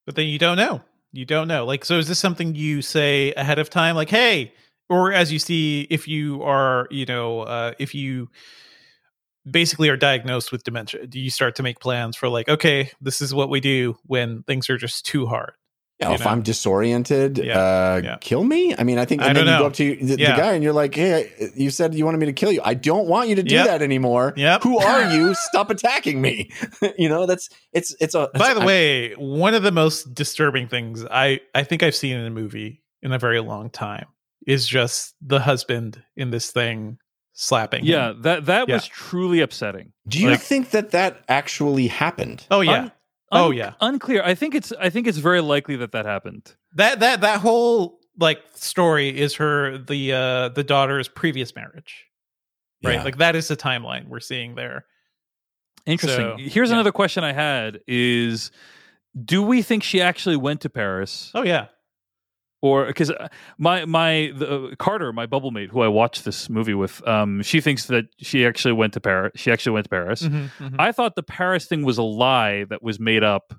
But then you don't know. You don't know. Like, so is this something you say ahead of time? Like, hey, or as you see, if you are, you know, uh, if you basically are diagnosed with dementia, do you start to make plans for like, okay, this is what we do when things are just too hard? Yeah, you if know? I'm disoriented, Yeah, uh, yeah. kill me. I mean, I think, I and then don't you go up to the, the guy and you're like, "Hey, you said you wanted me to kill you. I don't want you to do Yep. that anymore. Yep. Who are you? Stop attacking me." you know, that's it's it's a. By the I- way, one of the most disturbing things I I think I've seen in a movie in a very long time is just the husband in this thing slapping. him. Yeah, that that Yeah. was truly upsetting. do you Like, think that that actually happened? Oh yeah. Un- oh yeah. unclear. I think it's I think it's very likely that that happened. That that that whole like story is her the uh the daughter's previous marriage. Right? Yeah. Like that is the timeline we're seeing there. Interesting. So, Here's yeah. another question I had: Is do we think she actually went to Paris, Oh yeah. Or because my my the, uh, Carter, my bubble mate, who I watched this movie with, um, she thinks that she actually went to Paris. She actually went to Paris. Mhm, mhm. I thought the Paris thing was a lie that was made up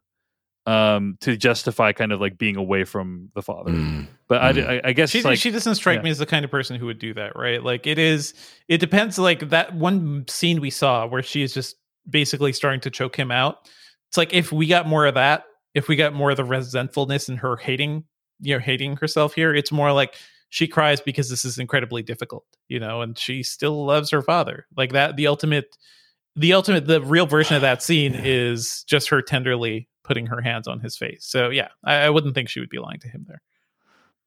um, to justify kind of like being away from the father. Mm. But I, Mm. I, I guess she like she doesn't strike yeah. me as the kind of person who would do that, right? Like it is it depends like that one scene we saw where she is just basically starting to choke him out. It's like if we got more of that, if we got more of the resentfulness and her hating, you know, hating herself here, it's more like she cries because this is incredibly difficult, you know, and she still loves her father. Like that the ultimate the ultimate the real version of that scene is just her tenderly putting her hands on his face. So yeah, I, I wouldn't think she would be lying to him there.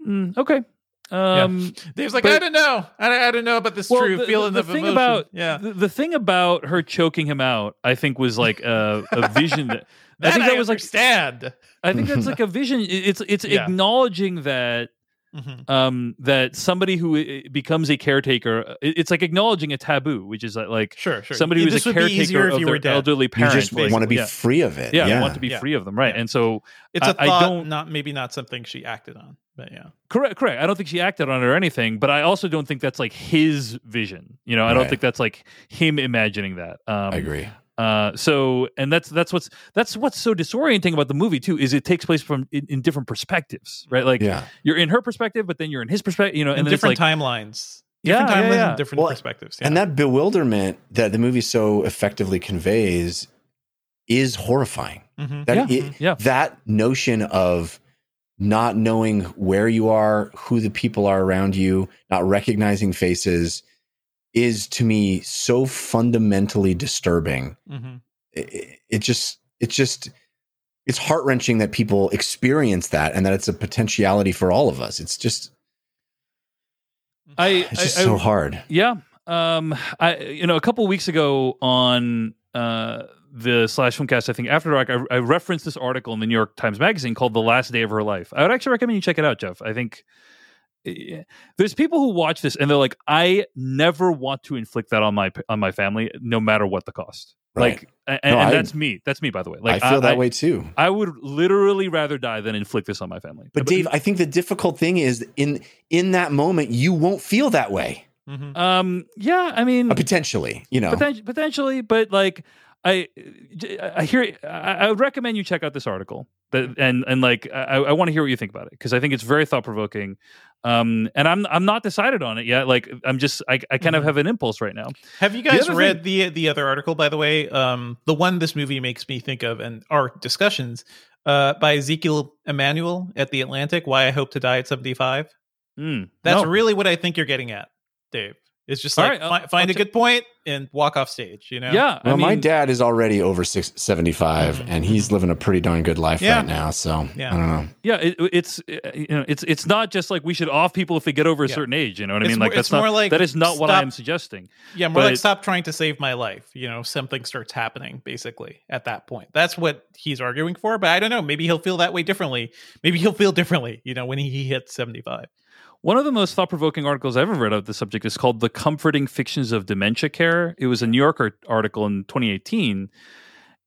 Mm, okay. Um, Dave's like, but- I don't know. I, I don't know about this well, true the, feeling the of thing emotion. about yeah, the, the thing about her choking him out, I think, was like a, a vision that. that I think that was like understand. I think that's like a vision. It's it's Yeah. acknowledging that Mhm. um that somebody who becomes a caretaker uh, it's like acknowledging a taboo which is like Sure, sure. somebody who's a would be easier caretaker if of you their were dead. elderly You parent just want to be yeah. free of it. yeah, Yeah, I want to be Yeah. free of them right Yeah. and so It's a I- I thought, don't- not maybe not something she acted on, but yeah. correct correct i don't think she acted on it or anything but i also don't think that's like his vision you know i don't think that's like him imagining that um I agree. Uh, so and that's that's what's that's what's so disorienting about the movie too is it takes place from in, in different perspectives, right? Like Yeah. you're in her perspective, but then you're in his perspective, you know, And and different like, timelines, different yeah, timelines yeah. and different Well, perspectives. Yeah. And that bewilderment that the movie so effectively conveys is horrifying. Mhm. That Yeah, it- yeah. that notion of not knowing where you are, who the people are around you, not recognizing faces is to me so fundamentally disturbing. Mhm. It, it just it's just it's heart-wrenching that people experience that and that it's a potentiality for all of us. It's just I, it's just I- I- so hard. Yeah. Um, I you know a couple weeks ago on uh the slash filmcast, I think after dark, I, I referenced this article in the New York Times Magazine called "The Last Day of Her Life." I would actually recommend you check it out, Jeff. I think there's people who watch this and they're like, I never want to inflict that on my on my family, no matter what the cost. Right. Like, and, No, and I- that's me. That's me, by the way. Like, I feel that way too. I would literally rather die than inflict this on my family. But Dave, I think the difficult thing is in in that moment you won't feel that way. Mhm. um, yeah, I mean, Uh, potentially, you know. Poten- potentially, but like I, I hear. I, I would recommend you check out this article, that, and and like I, I want to hear what you think about it because I think it's very thought provoking. Um, and I'm I'm not decided on it yet. Like I'm just I, I kind of Mhm. have an impulse right now. Have you guys other read the the other article, by the way? Um, the one this movie makes me think of, and our discussions uh, by Ezekiel Emanuel at the Atlantic. Why I hope to die at seventy five. Mm, That's no. really what I think you're getting at, Dave. It's just All like right, I'll- find I'll a good point and walk off stage. You know? yeah. well, I my dad is already over six, 75 Mhm, and he's living a pretty darn good life Yeah. right now. So Yeah. I don't know. yeah, it, it's uh, you know it's it's not just like we should off people if they get over a Yeah. certain age. You know what I It's mean? more- Like that's it's more not like that is not what I am suggesting. Yeah, more like stop trying to save my life. You know, something starts happening basically at that point. That's what he's arguing for. But I don't know. Maybe he'll feel that way differently. Maybe he'll feel differently. You know, when he, he hits seventy five. One of the most thought provoking articles I've ever read of the subject is called The Comforting Fictions of Dementia Care. It was a New Yorker article in 2018.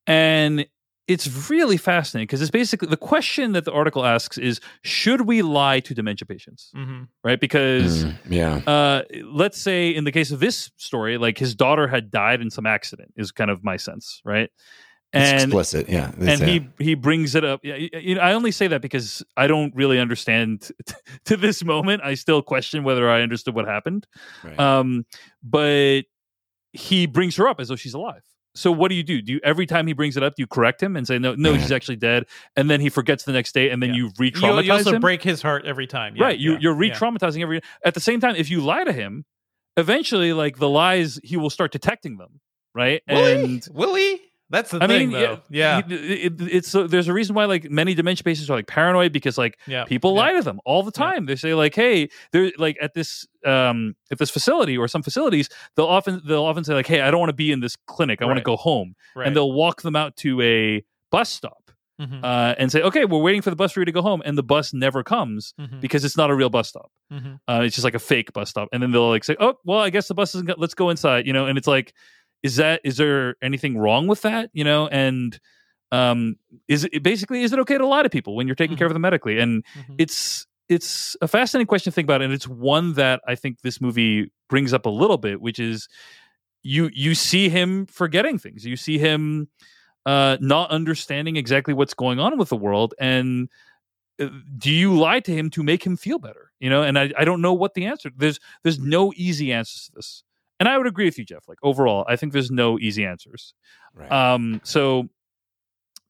And it's really fascinating because it's basically the question that the article asks is should we lie to dementia patients? Mm-hmm. Right? Because Mm, yeah. uh, let's say in the case of this story, like his daughter had died in some accident, is kind of my sense, right? It's And explicit. Yeah. they and say he he brings it up. Yeah, You know, I only say that because I don't really understand to this moment. I still question whether I understood what happened. Right. Um, but he brings her up as though she's alive, so what do you do? Do you every time he brings it up, do you correct him and say no, no, she's actually dead, and then he forgets the next day, and then you You, re-traumatize you also him? break his heart every time. Yeah, right, you yeah, you're yeah. re-traumatizing every. At the same time, if you lie to him, eventually, like the lies, he will start detecting them. Right, Will and he? Will he? That's the I thing, mean, though. Yeah. he- it- it's so there's a reason why like many dementia patients are like paranoid because like Yeah, people yeah. lie to them all the time. They say like, "Hey, they're like at this um at this facility or some facilities, they'll often they'll often say like, "Hey, I don't want to be in this clinic. I want to go home," Right. and they'll walk them out to a bus stop. Mhm. Uh, and say, okay, we're waiting for the bus for you to go home, and the bus never comes Mhm. because it's not a real bus stop. Mhm. Uh, it's just like a fake bus stop, and then they'll like say, "Oh, well, I guess the bus isn't. Go- let's go inside," you know. And it's like, is that is there anything wrong with that, you know? And um, is it basically is it okay to lie to people when you're taking care of them medically? And it's it's a fascinating question to think about, and it's one that I think this movie brings up a little bit, which is you you see him forgetting things, you see him uh, not understanding exactly what's going on with the world, and uh, do you lie to him to make him feel better you know and I, I don't know what the answer there's there's no easy answers to this and i would agree with you jeff like overall i think there's no easy answers Right. um so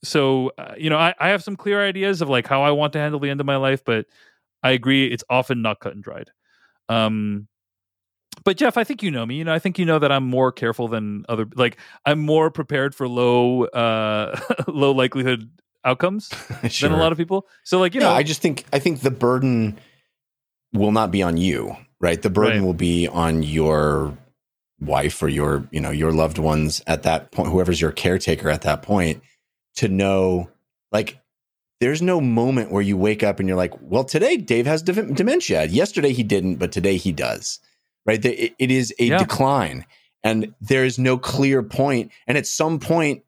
so uh, you know I, I have some clear ideas of like how i want to handle the end of my life but i agree it's often not cut and dried um but jeff i think you know me you know i think you know that i'm more careful than other like i'm more prepared for low uh low likelihood outcomes than a lot of people so like you yeah, know I just think I think the burden will not be on you, right? The burden Right. will be on your wife or your, you know, your loved ones at that point, whoever's your caretaker at that point, to know like there's no moment where you wake up and you're like, well, today Dave has dem- dementia. Yesterday he didn't, but today he does. Right? It, it is a Yeah. decline, and there is no clear point. And at some point,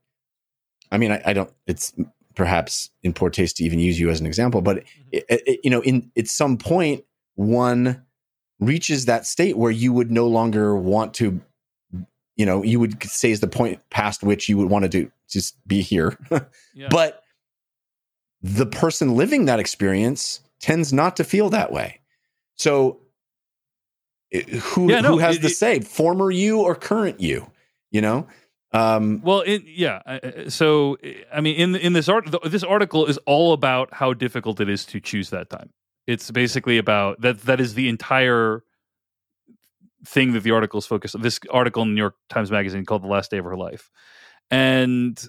I mean, I, I don't. It's perhaps in poor taste to even use you as an example, but mm-hmm. it, it- you know, in at some point, one reaches that state where you would no longer want to, you know, you would say is the point past which you would want to do just be here. Yeah. But the person living that experience tends not to feel that way. So, it- who Yeah, no, who has it- the it- say, former you or current you? You know, um, Well, yeah. So, I mean, in in this art, this article is all about how difficult it is to choose that time. It's basically about that. That is the entire thing that the article is focused on. This article in the New York Times Magazine called "The Last Day of Her Life," and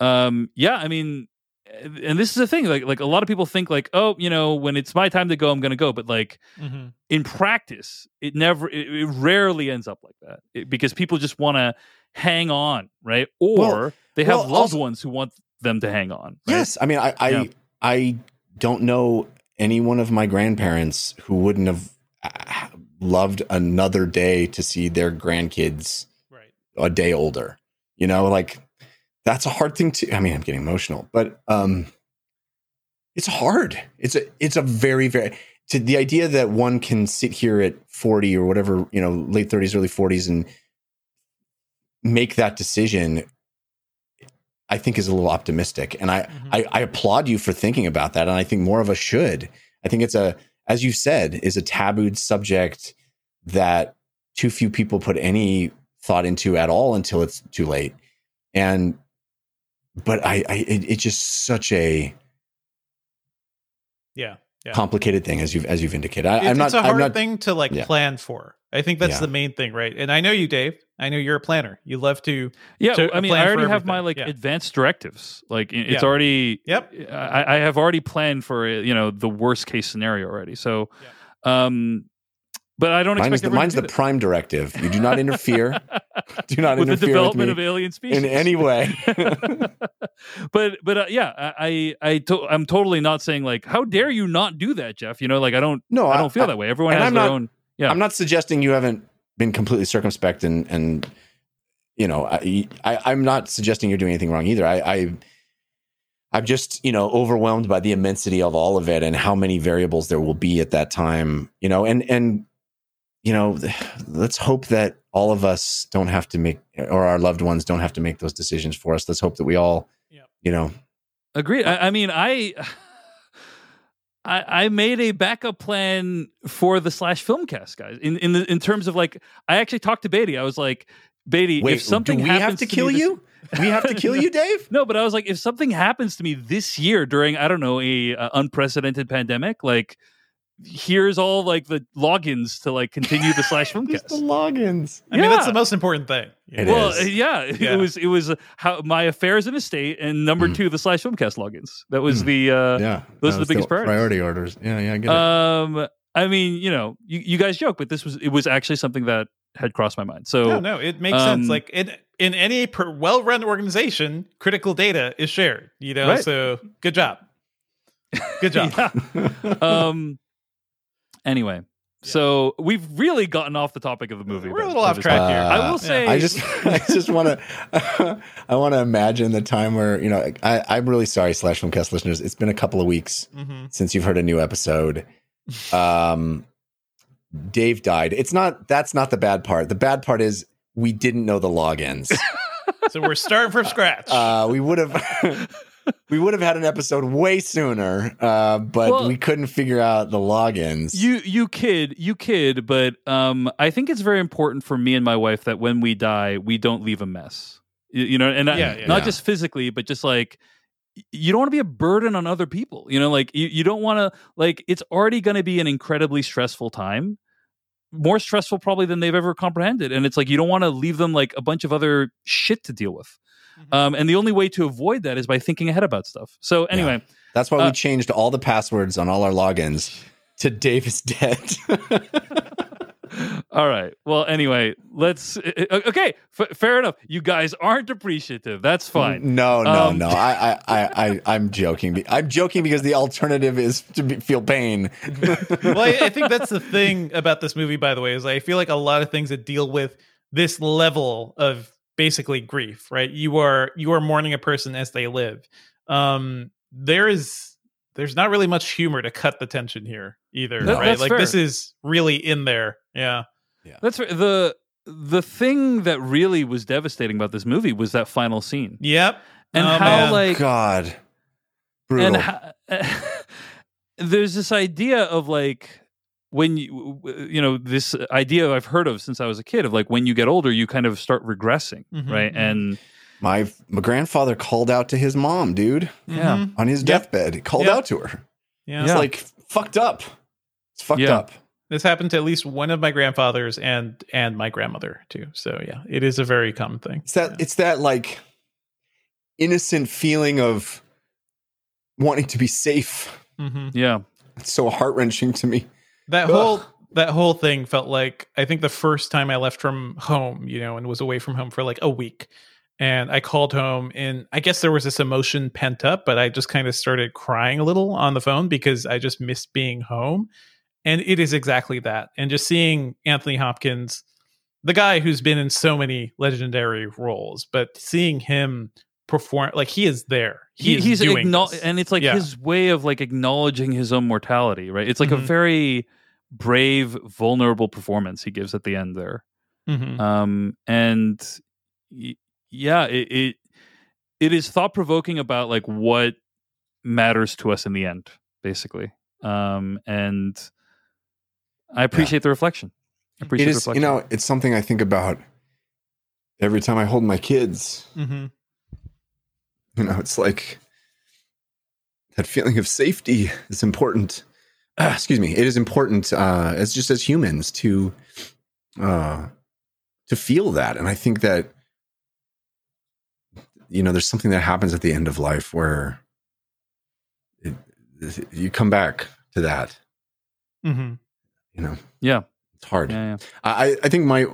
um, yeah, I mean, and this is the thing. Like, like a lot of people think, like, oh, you know, when it's my time to go, I'm going to go. But like, Mhm. in practice, it never, it, it rarely ends up like that It- because people just want to hang on, right? Or Well- they have well, loved also- ones who want them to hang on. right? Yes, I mean, I I, Yeah. I don't know any one of my grandparents who wouldn't have uh, loved another day to see their grandkids Right. a day older. You know, like that's a hard thing to. I mean, I'm getting emotional, but um, it's hard. It's a it's a very very to the idea that one can sit here at 40 or whatever you know late 30s early 40s and make that decision I think is a little optimistic. And I, mm-hmm. I, I applaud you for thinking about that. And I think more of us should. I think it's a, as you said, is a tabooed subject that too few people put any thought into at all until it's too late. And, but I, I it, it's just such a Yeah. Yeah. complicated thing as you've, as you've indicated. I, It's- I'm not, it's a I'm hard not, thing to like Yeah. plan for. I think that's Yeah. the main thing, right? And I know you, Dave. I know you're a planner. You love to. Yeah, to I mean, plan I already have my like Yeah. advanced directives. Like it's Yeah. already. Yep. I, I have already planned for uh, you know the worst case scenario already. So, um, but I don't mine expect is the, mine's the prime directive. You do not interfere. do not with the development with of alien species in any way. but but uh, yeah, I I, I to, I'm totally not saying like how dare you not do that, Jeff. You know, like I don't No, I I- don't feel I- that way. Everyone has I'm their not- own. Yeah, I'm not suggesting you haven't been completely circumspect and and you know I, I I'm not suggesting you're doing anything wrong either. I, I I'm just you know overwhelmed by the immensity of all of it and how many variables there will be at that time. You know, and and you know, let's hope that all of us don't have to make or our loved ones don't have to make those decisions for us. Let's hope that we all, you know, Agreed. I, I mean, I, I I made a backup plan for the slash filmcast guys in in the, in terms of like I actually talked to Beatty. I was like, Beatty, Wait, if something we have happens to kill this- you? We have to kill you, Dave? No, but I was like, if something happens to me this year during I don't know a uh, unprecedented pandemic, like here's all like the logins to like continue the slash filmcast. The logins. I mean, that's the most important thing. It well, is. yeah, Yeah. it was it was uh, how my affairs in estate and number Mm. two the slash filmcast logins. That was the uh, yeah, those that are the was biggest priorities. priority orders. Yeah, yeah, I get it. Um, I mean, you know, you, you guys joke, but this was it was actually something that had crossed my mind. So no, no, it makes um, sense. Like in in any per well-run organization, critical data is shared. You know, Right. so good job, good job. um. Anyway, so we've really gotten off the topic of the movie. We're a little off just- track here. I will Uh, say, I just, I just want to, I want to imagine the time where you know, I, I'm really sorry, slash filmcast listeners. It's been a couple of weeks Mhm. since you've heard a new episode. Um, Dave died. It's not. That's not the bad part. The bad part is we didn't know the logins. So we're starting from scratch. uh, we would have. We would have had an episode way sooner, uh, but Well- we couldn't figure out the logins. you you kid you kid, but um, I think it's very important for me and my wife that when we die, we don't leave a mess. You, you know, and I- Yeah, yeah, not yeah. just physically, but just like you don't want to be a burden on other people. You know, like you, you don't want to like it's already going to be an incredibly stressful time. More stressful probably than they've ever comprehended. And it's like you don't want to leave them like a bunch of other shit to deal with. Mm-hmm. Um, and the only way to avoid that is by thinking ahead about stuff. So anyway, That's why Uh, we changed all the passwords on all our logins to Dave is dead. All right. Well, anyway, let's. uh, uh, Okay, f- fair enough. You guys aren't appreciative. That's fine. No, no, Um, no. I, I, I, I, I'm joking. I'm joking because the alternative is to be, feel pain. well, I, I think that's the thing about this movie, by the way, is I feel like a lot of things that deal with this level of basically grief, right? You are you are mourning a person as they live. Um, there is there's not really much humor to cut the tension here either, That- right? Like fair. this is really in there. Yeah. Yeah. That's right. the the thing that really was devastating about this movie was that final scene Yep. and Oh, how man. like God, brutal. and how, there's this idea of like when you you know this idea I've heard of since I was a kid of like when you get older you kind of start regressing, Mhm, right? mhm. And my my grandfather called out to his mom, dude, yeah, Mhm. on his Yep. deathbed. He called Yep. out to her. Yeah. It's like fucked up. It's fucked Yeah. up. This happened to at least one of my grandfathers and and my grandmother too. So yeah, it is a very common thing. It's that. It's that like innocent feeling of wanting to be safe. hmm yeah, It's so heart wrenching to me. That Ugh. whole that whole thing felt like I think the first time I left from home, you know, and was away from home for like a week. And I called home and I guess there was this emotion pent up, but I just kind of started crying a little on the phone because I just missed being home. And it is exactly that. And just seeing Anthony Hopkins, the guy who's been in so many legendary roles, but seeing him perform like he is there. He he, is he's doing acknow- this. and it's like Yeah. his way of like acknowledging his own mortality, right? It's like a Mhm. very brave, vulnerable performance he gives at the end there. Mhm. um and y- yeah it, it it is thought provoking about like what matters to us in the end basically um and i appreciate the reflection I appreciate It the is, you know, it's something I think about every time I hold my kids. Mhm. You know, it's like that feeling of safety is important. Ah, excuse me. It is important uh, as just as humans to uh, to feel that, and I think that you know, there's something that happens at the end of life where it, you come back to that. Mhm. You know, yeah it's hard. yeah, yeah. I, I think my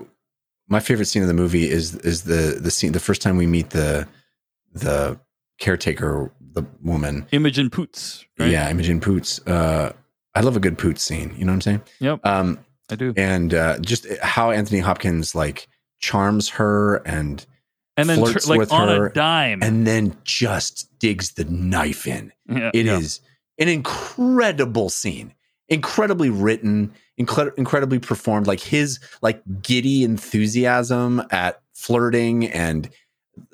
my favorite scene of the movie is is the the scene the first time we meet the the caretaker the woman. Imogen poots right? yeah Imogen Poots. Uh I love a good Poots scene. You know what I'm saying? Yep. Um i do. and uh just how Anthony Hopkins like charms her and and then flirts tr- like with on her a dime. and then just digs the knife in. Yeah, It is yeah. an incredible scene, incredibly written, incre- incredibly performed. Like his like giddy enthusiasm at flirting and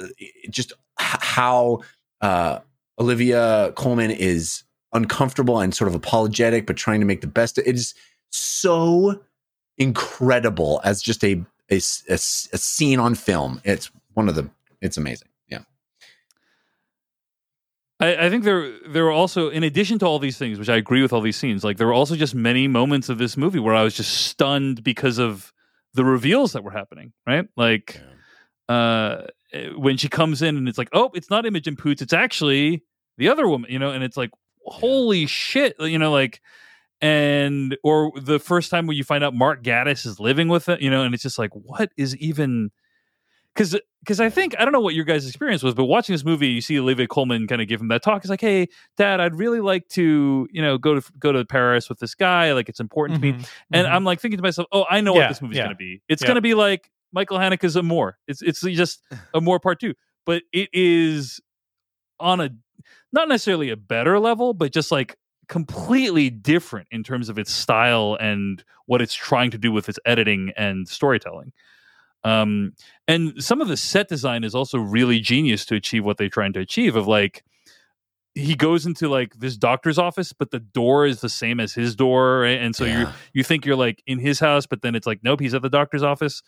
uh, just how uh, Olivia Colman is uncomfortable and sort of apologetic, but trying to make the best. It is so incredible as just a a scene on film. It's one of the. It's amazing. Yeah. I, I think there there were also, in addition to all these things, which I agree with all these scenes, like there were also just many moments of this movie where I was just stunned because of the reveals that were happening. Right, like uh, eh, when she comes in and it's like, oh, it's not Imogen Poots, it's actually the other woman, you know, and it's like, holy shit, you know, like. And or the first time when you find out Mark Gatiss is living with it, you know, and it's just like, what is even because because I think I don't know what your guys' experience was, but watching this movie, you see Olivia Colman kind of give him that talk. It's like, hey, Dad, I'd really like to you know go to go to Paris with this guy. Like it's important to me. And I'm like thinking to myself, oh, I know Mm-hmm. Yeah, what this movie's yeah. going to be. It's Yeah. going to be like Michael Haneke's Amour. It's it's just Amour Part Two, but it is on a not necessarily a better level, but just like completely different in terms of its style and what it's trying to do with its editing and storytelling. Um, and some of the set design is also really genius to achieve what they're trying to achieve. Of like, he goes into like this doctor's office, but the door is the same as his door, right? and so you you think you're like in his house, but then it's like nope, he's at the doctor's office.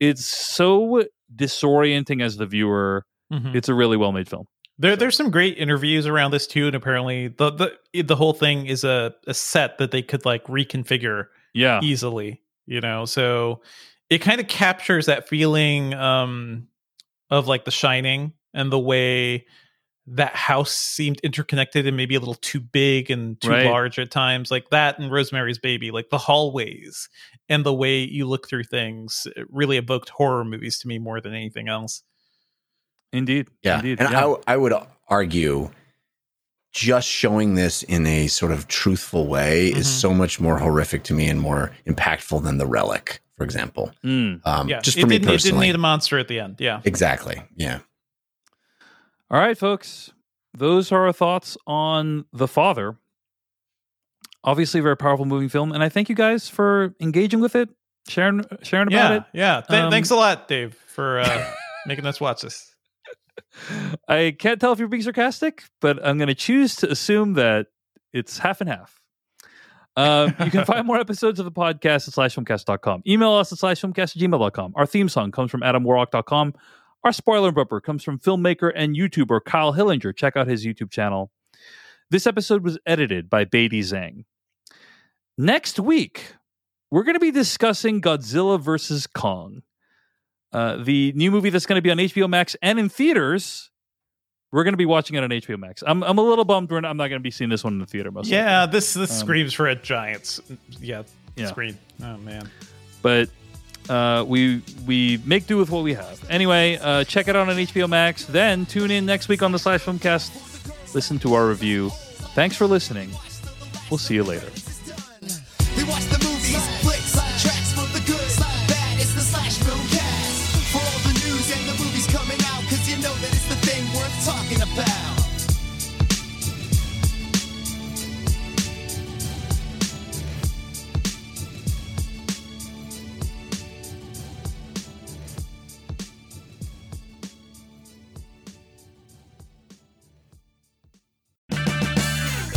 It's so disorienting as the viewer. Mhm. It's a really well made film. There, there's some great interviews around this too, and apparently the the the whole thing is a, a set that they could like reconfigure Yeah, easily. You know, so it kind of captures that feeling um, of like The Shining and the way that house seemed interconnected and maybe a little too big and too Right. large at times, like that and Rosemary's Baby, like the hallways and the way you look through things it really evoked horror movies to me more than anything else. indeed. Yeah, indeed. and yeah. I I would argue just showing this in a sort of truthful way is Mhm. so much more horrific to me and more impactful than the relic, for example. Mm. Um, yeah, just it for me didn't, it didn't personally, need a monster at the end. Yeah. exactly. Yeah, All right, folks. Those are our thoughts on The Father. Obviously, a very powerful moving film, and I thank you guys for engaging with it, sharing sharing about yeah, it. yeah. Th- Um, thanks a lot, Dave, for uh, making us watch this. I can't tell if you're being sarcastic, but I'm going to choose to assume that it's half and half. Um, you can find more episodes of the podcast at slashfilmcast.com. Email us at slashfilmcast at gmail.com. Our theme song comes from adamwarlock.com. Our spoiler bumper comes from filmmaker and YouTuber Kyle Hillinger. Check out his YouTube channel. This episode was edited by Beatty Zhang. Next week, we're going to be discussing Godzilla versus Kong, uh, the new movie that's going to be on HBO Max and in theaters. We're going to be watching it on HBO Max. I'm, I'm a little bummed we're not, I'm not going to be seeing this one in the theater. Most likely. Yeah, this this Um, screams for a giant, yeah, Yeah. screen. Oh man. but uh, we we make do with what we have. Anyway, uh, check it out on HBO Max. Then tune in next week on the Slash Filmcast. Listen to our review. Thanks for listening. We'll see you later.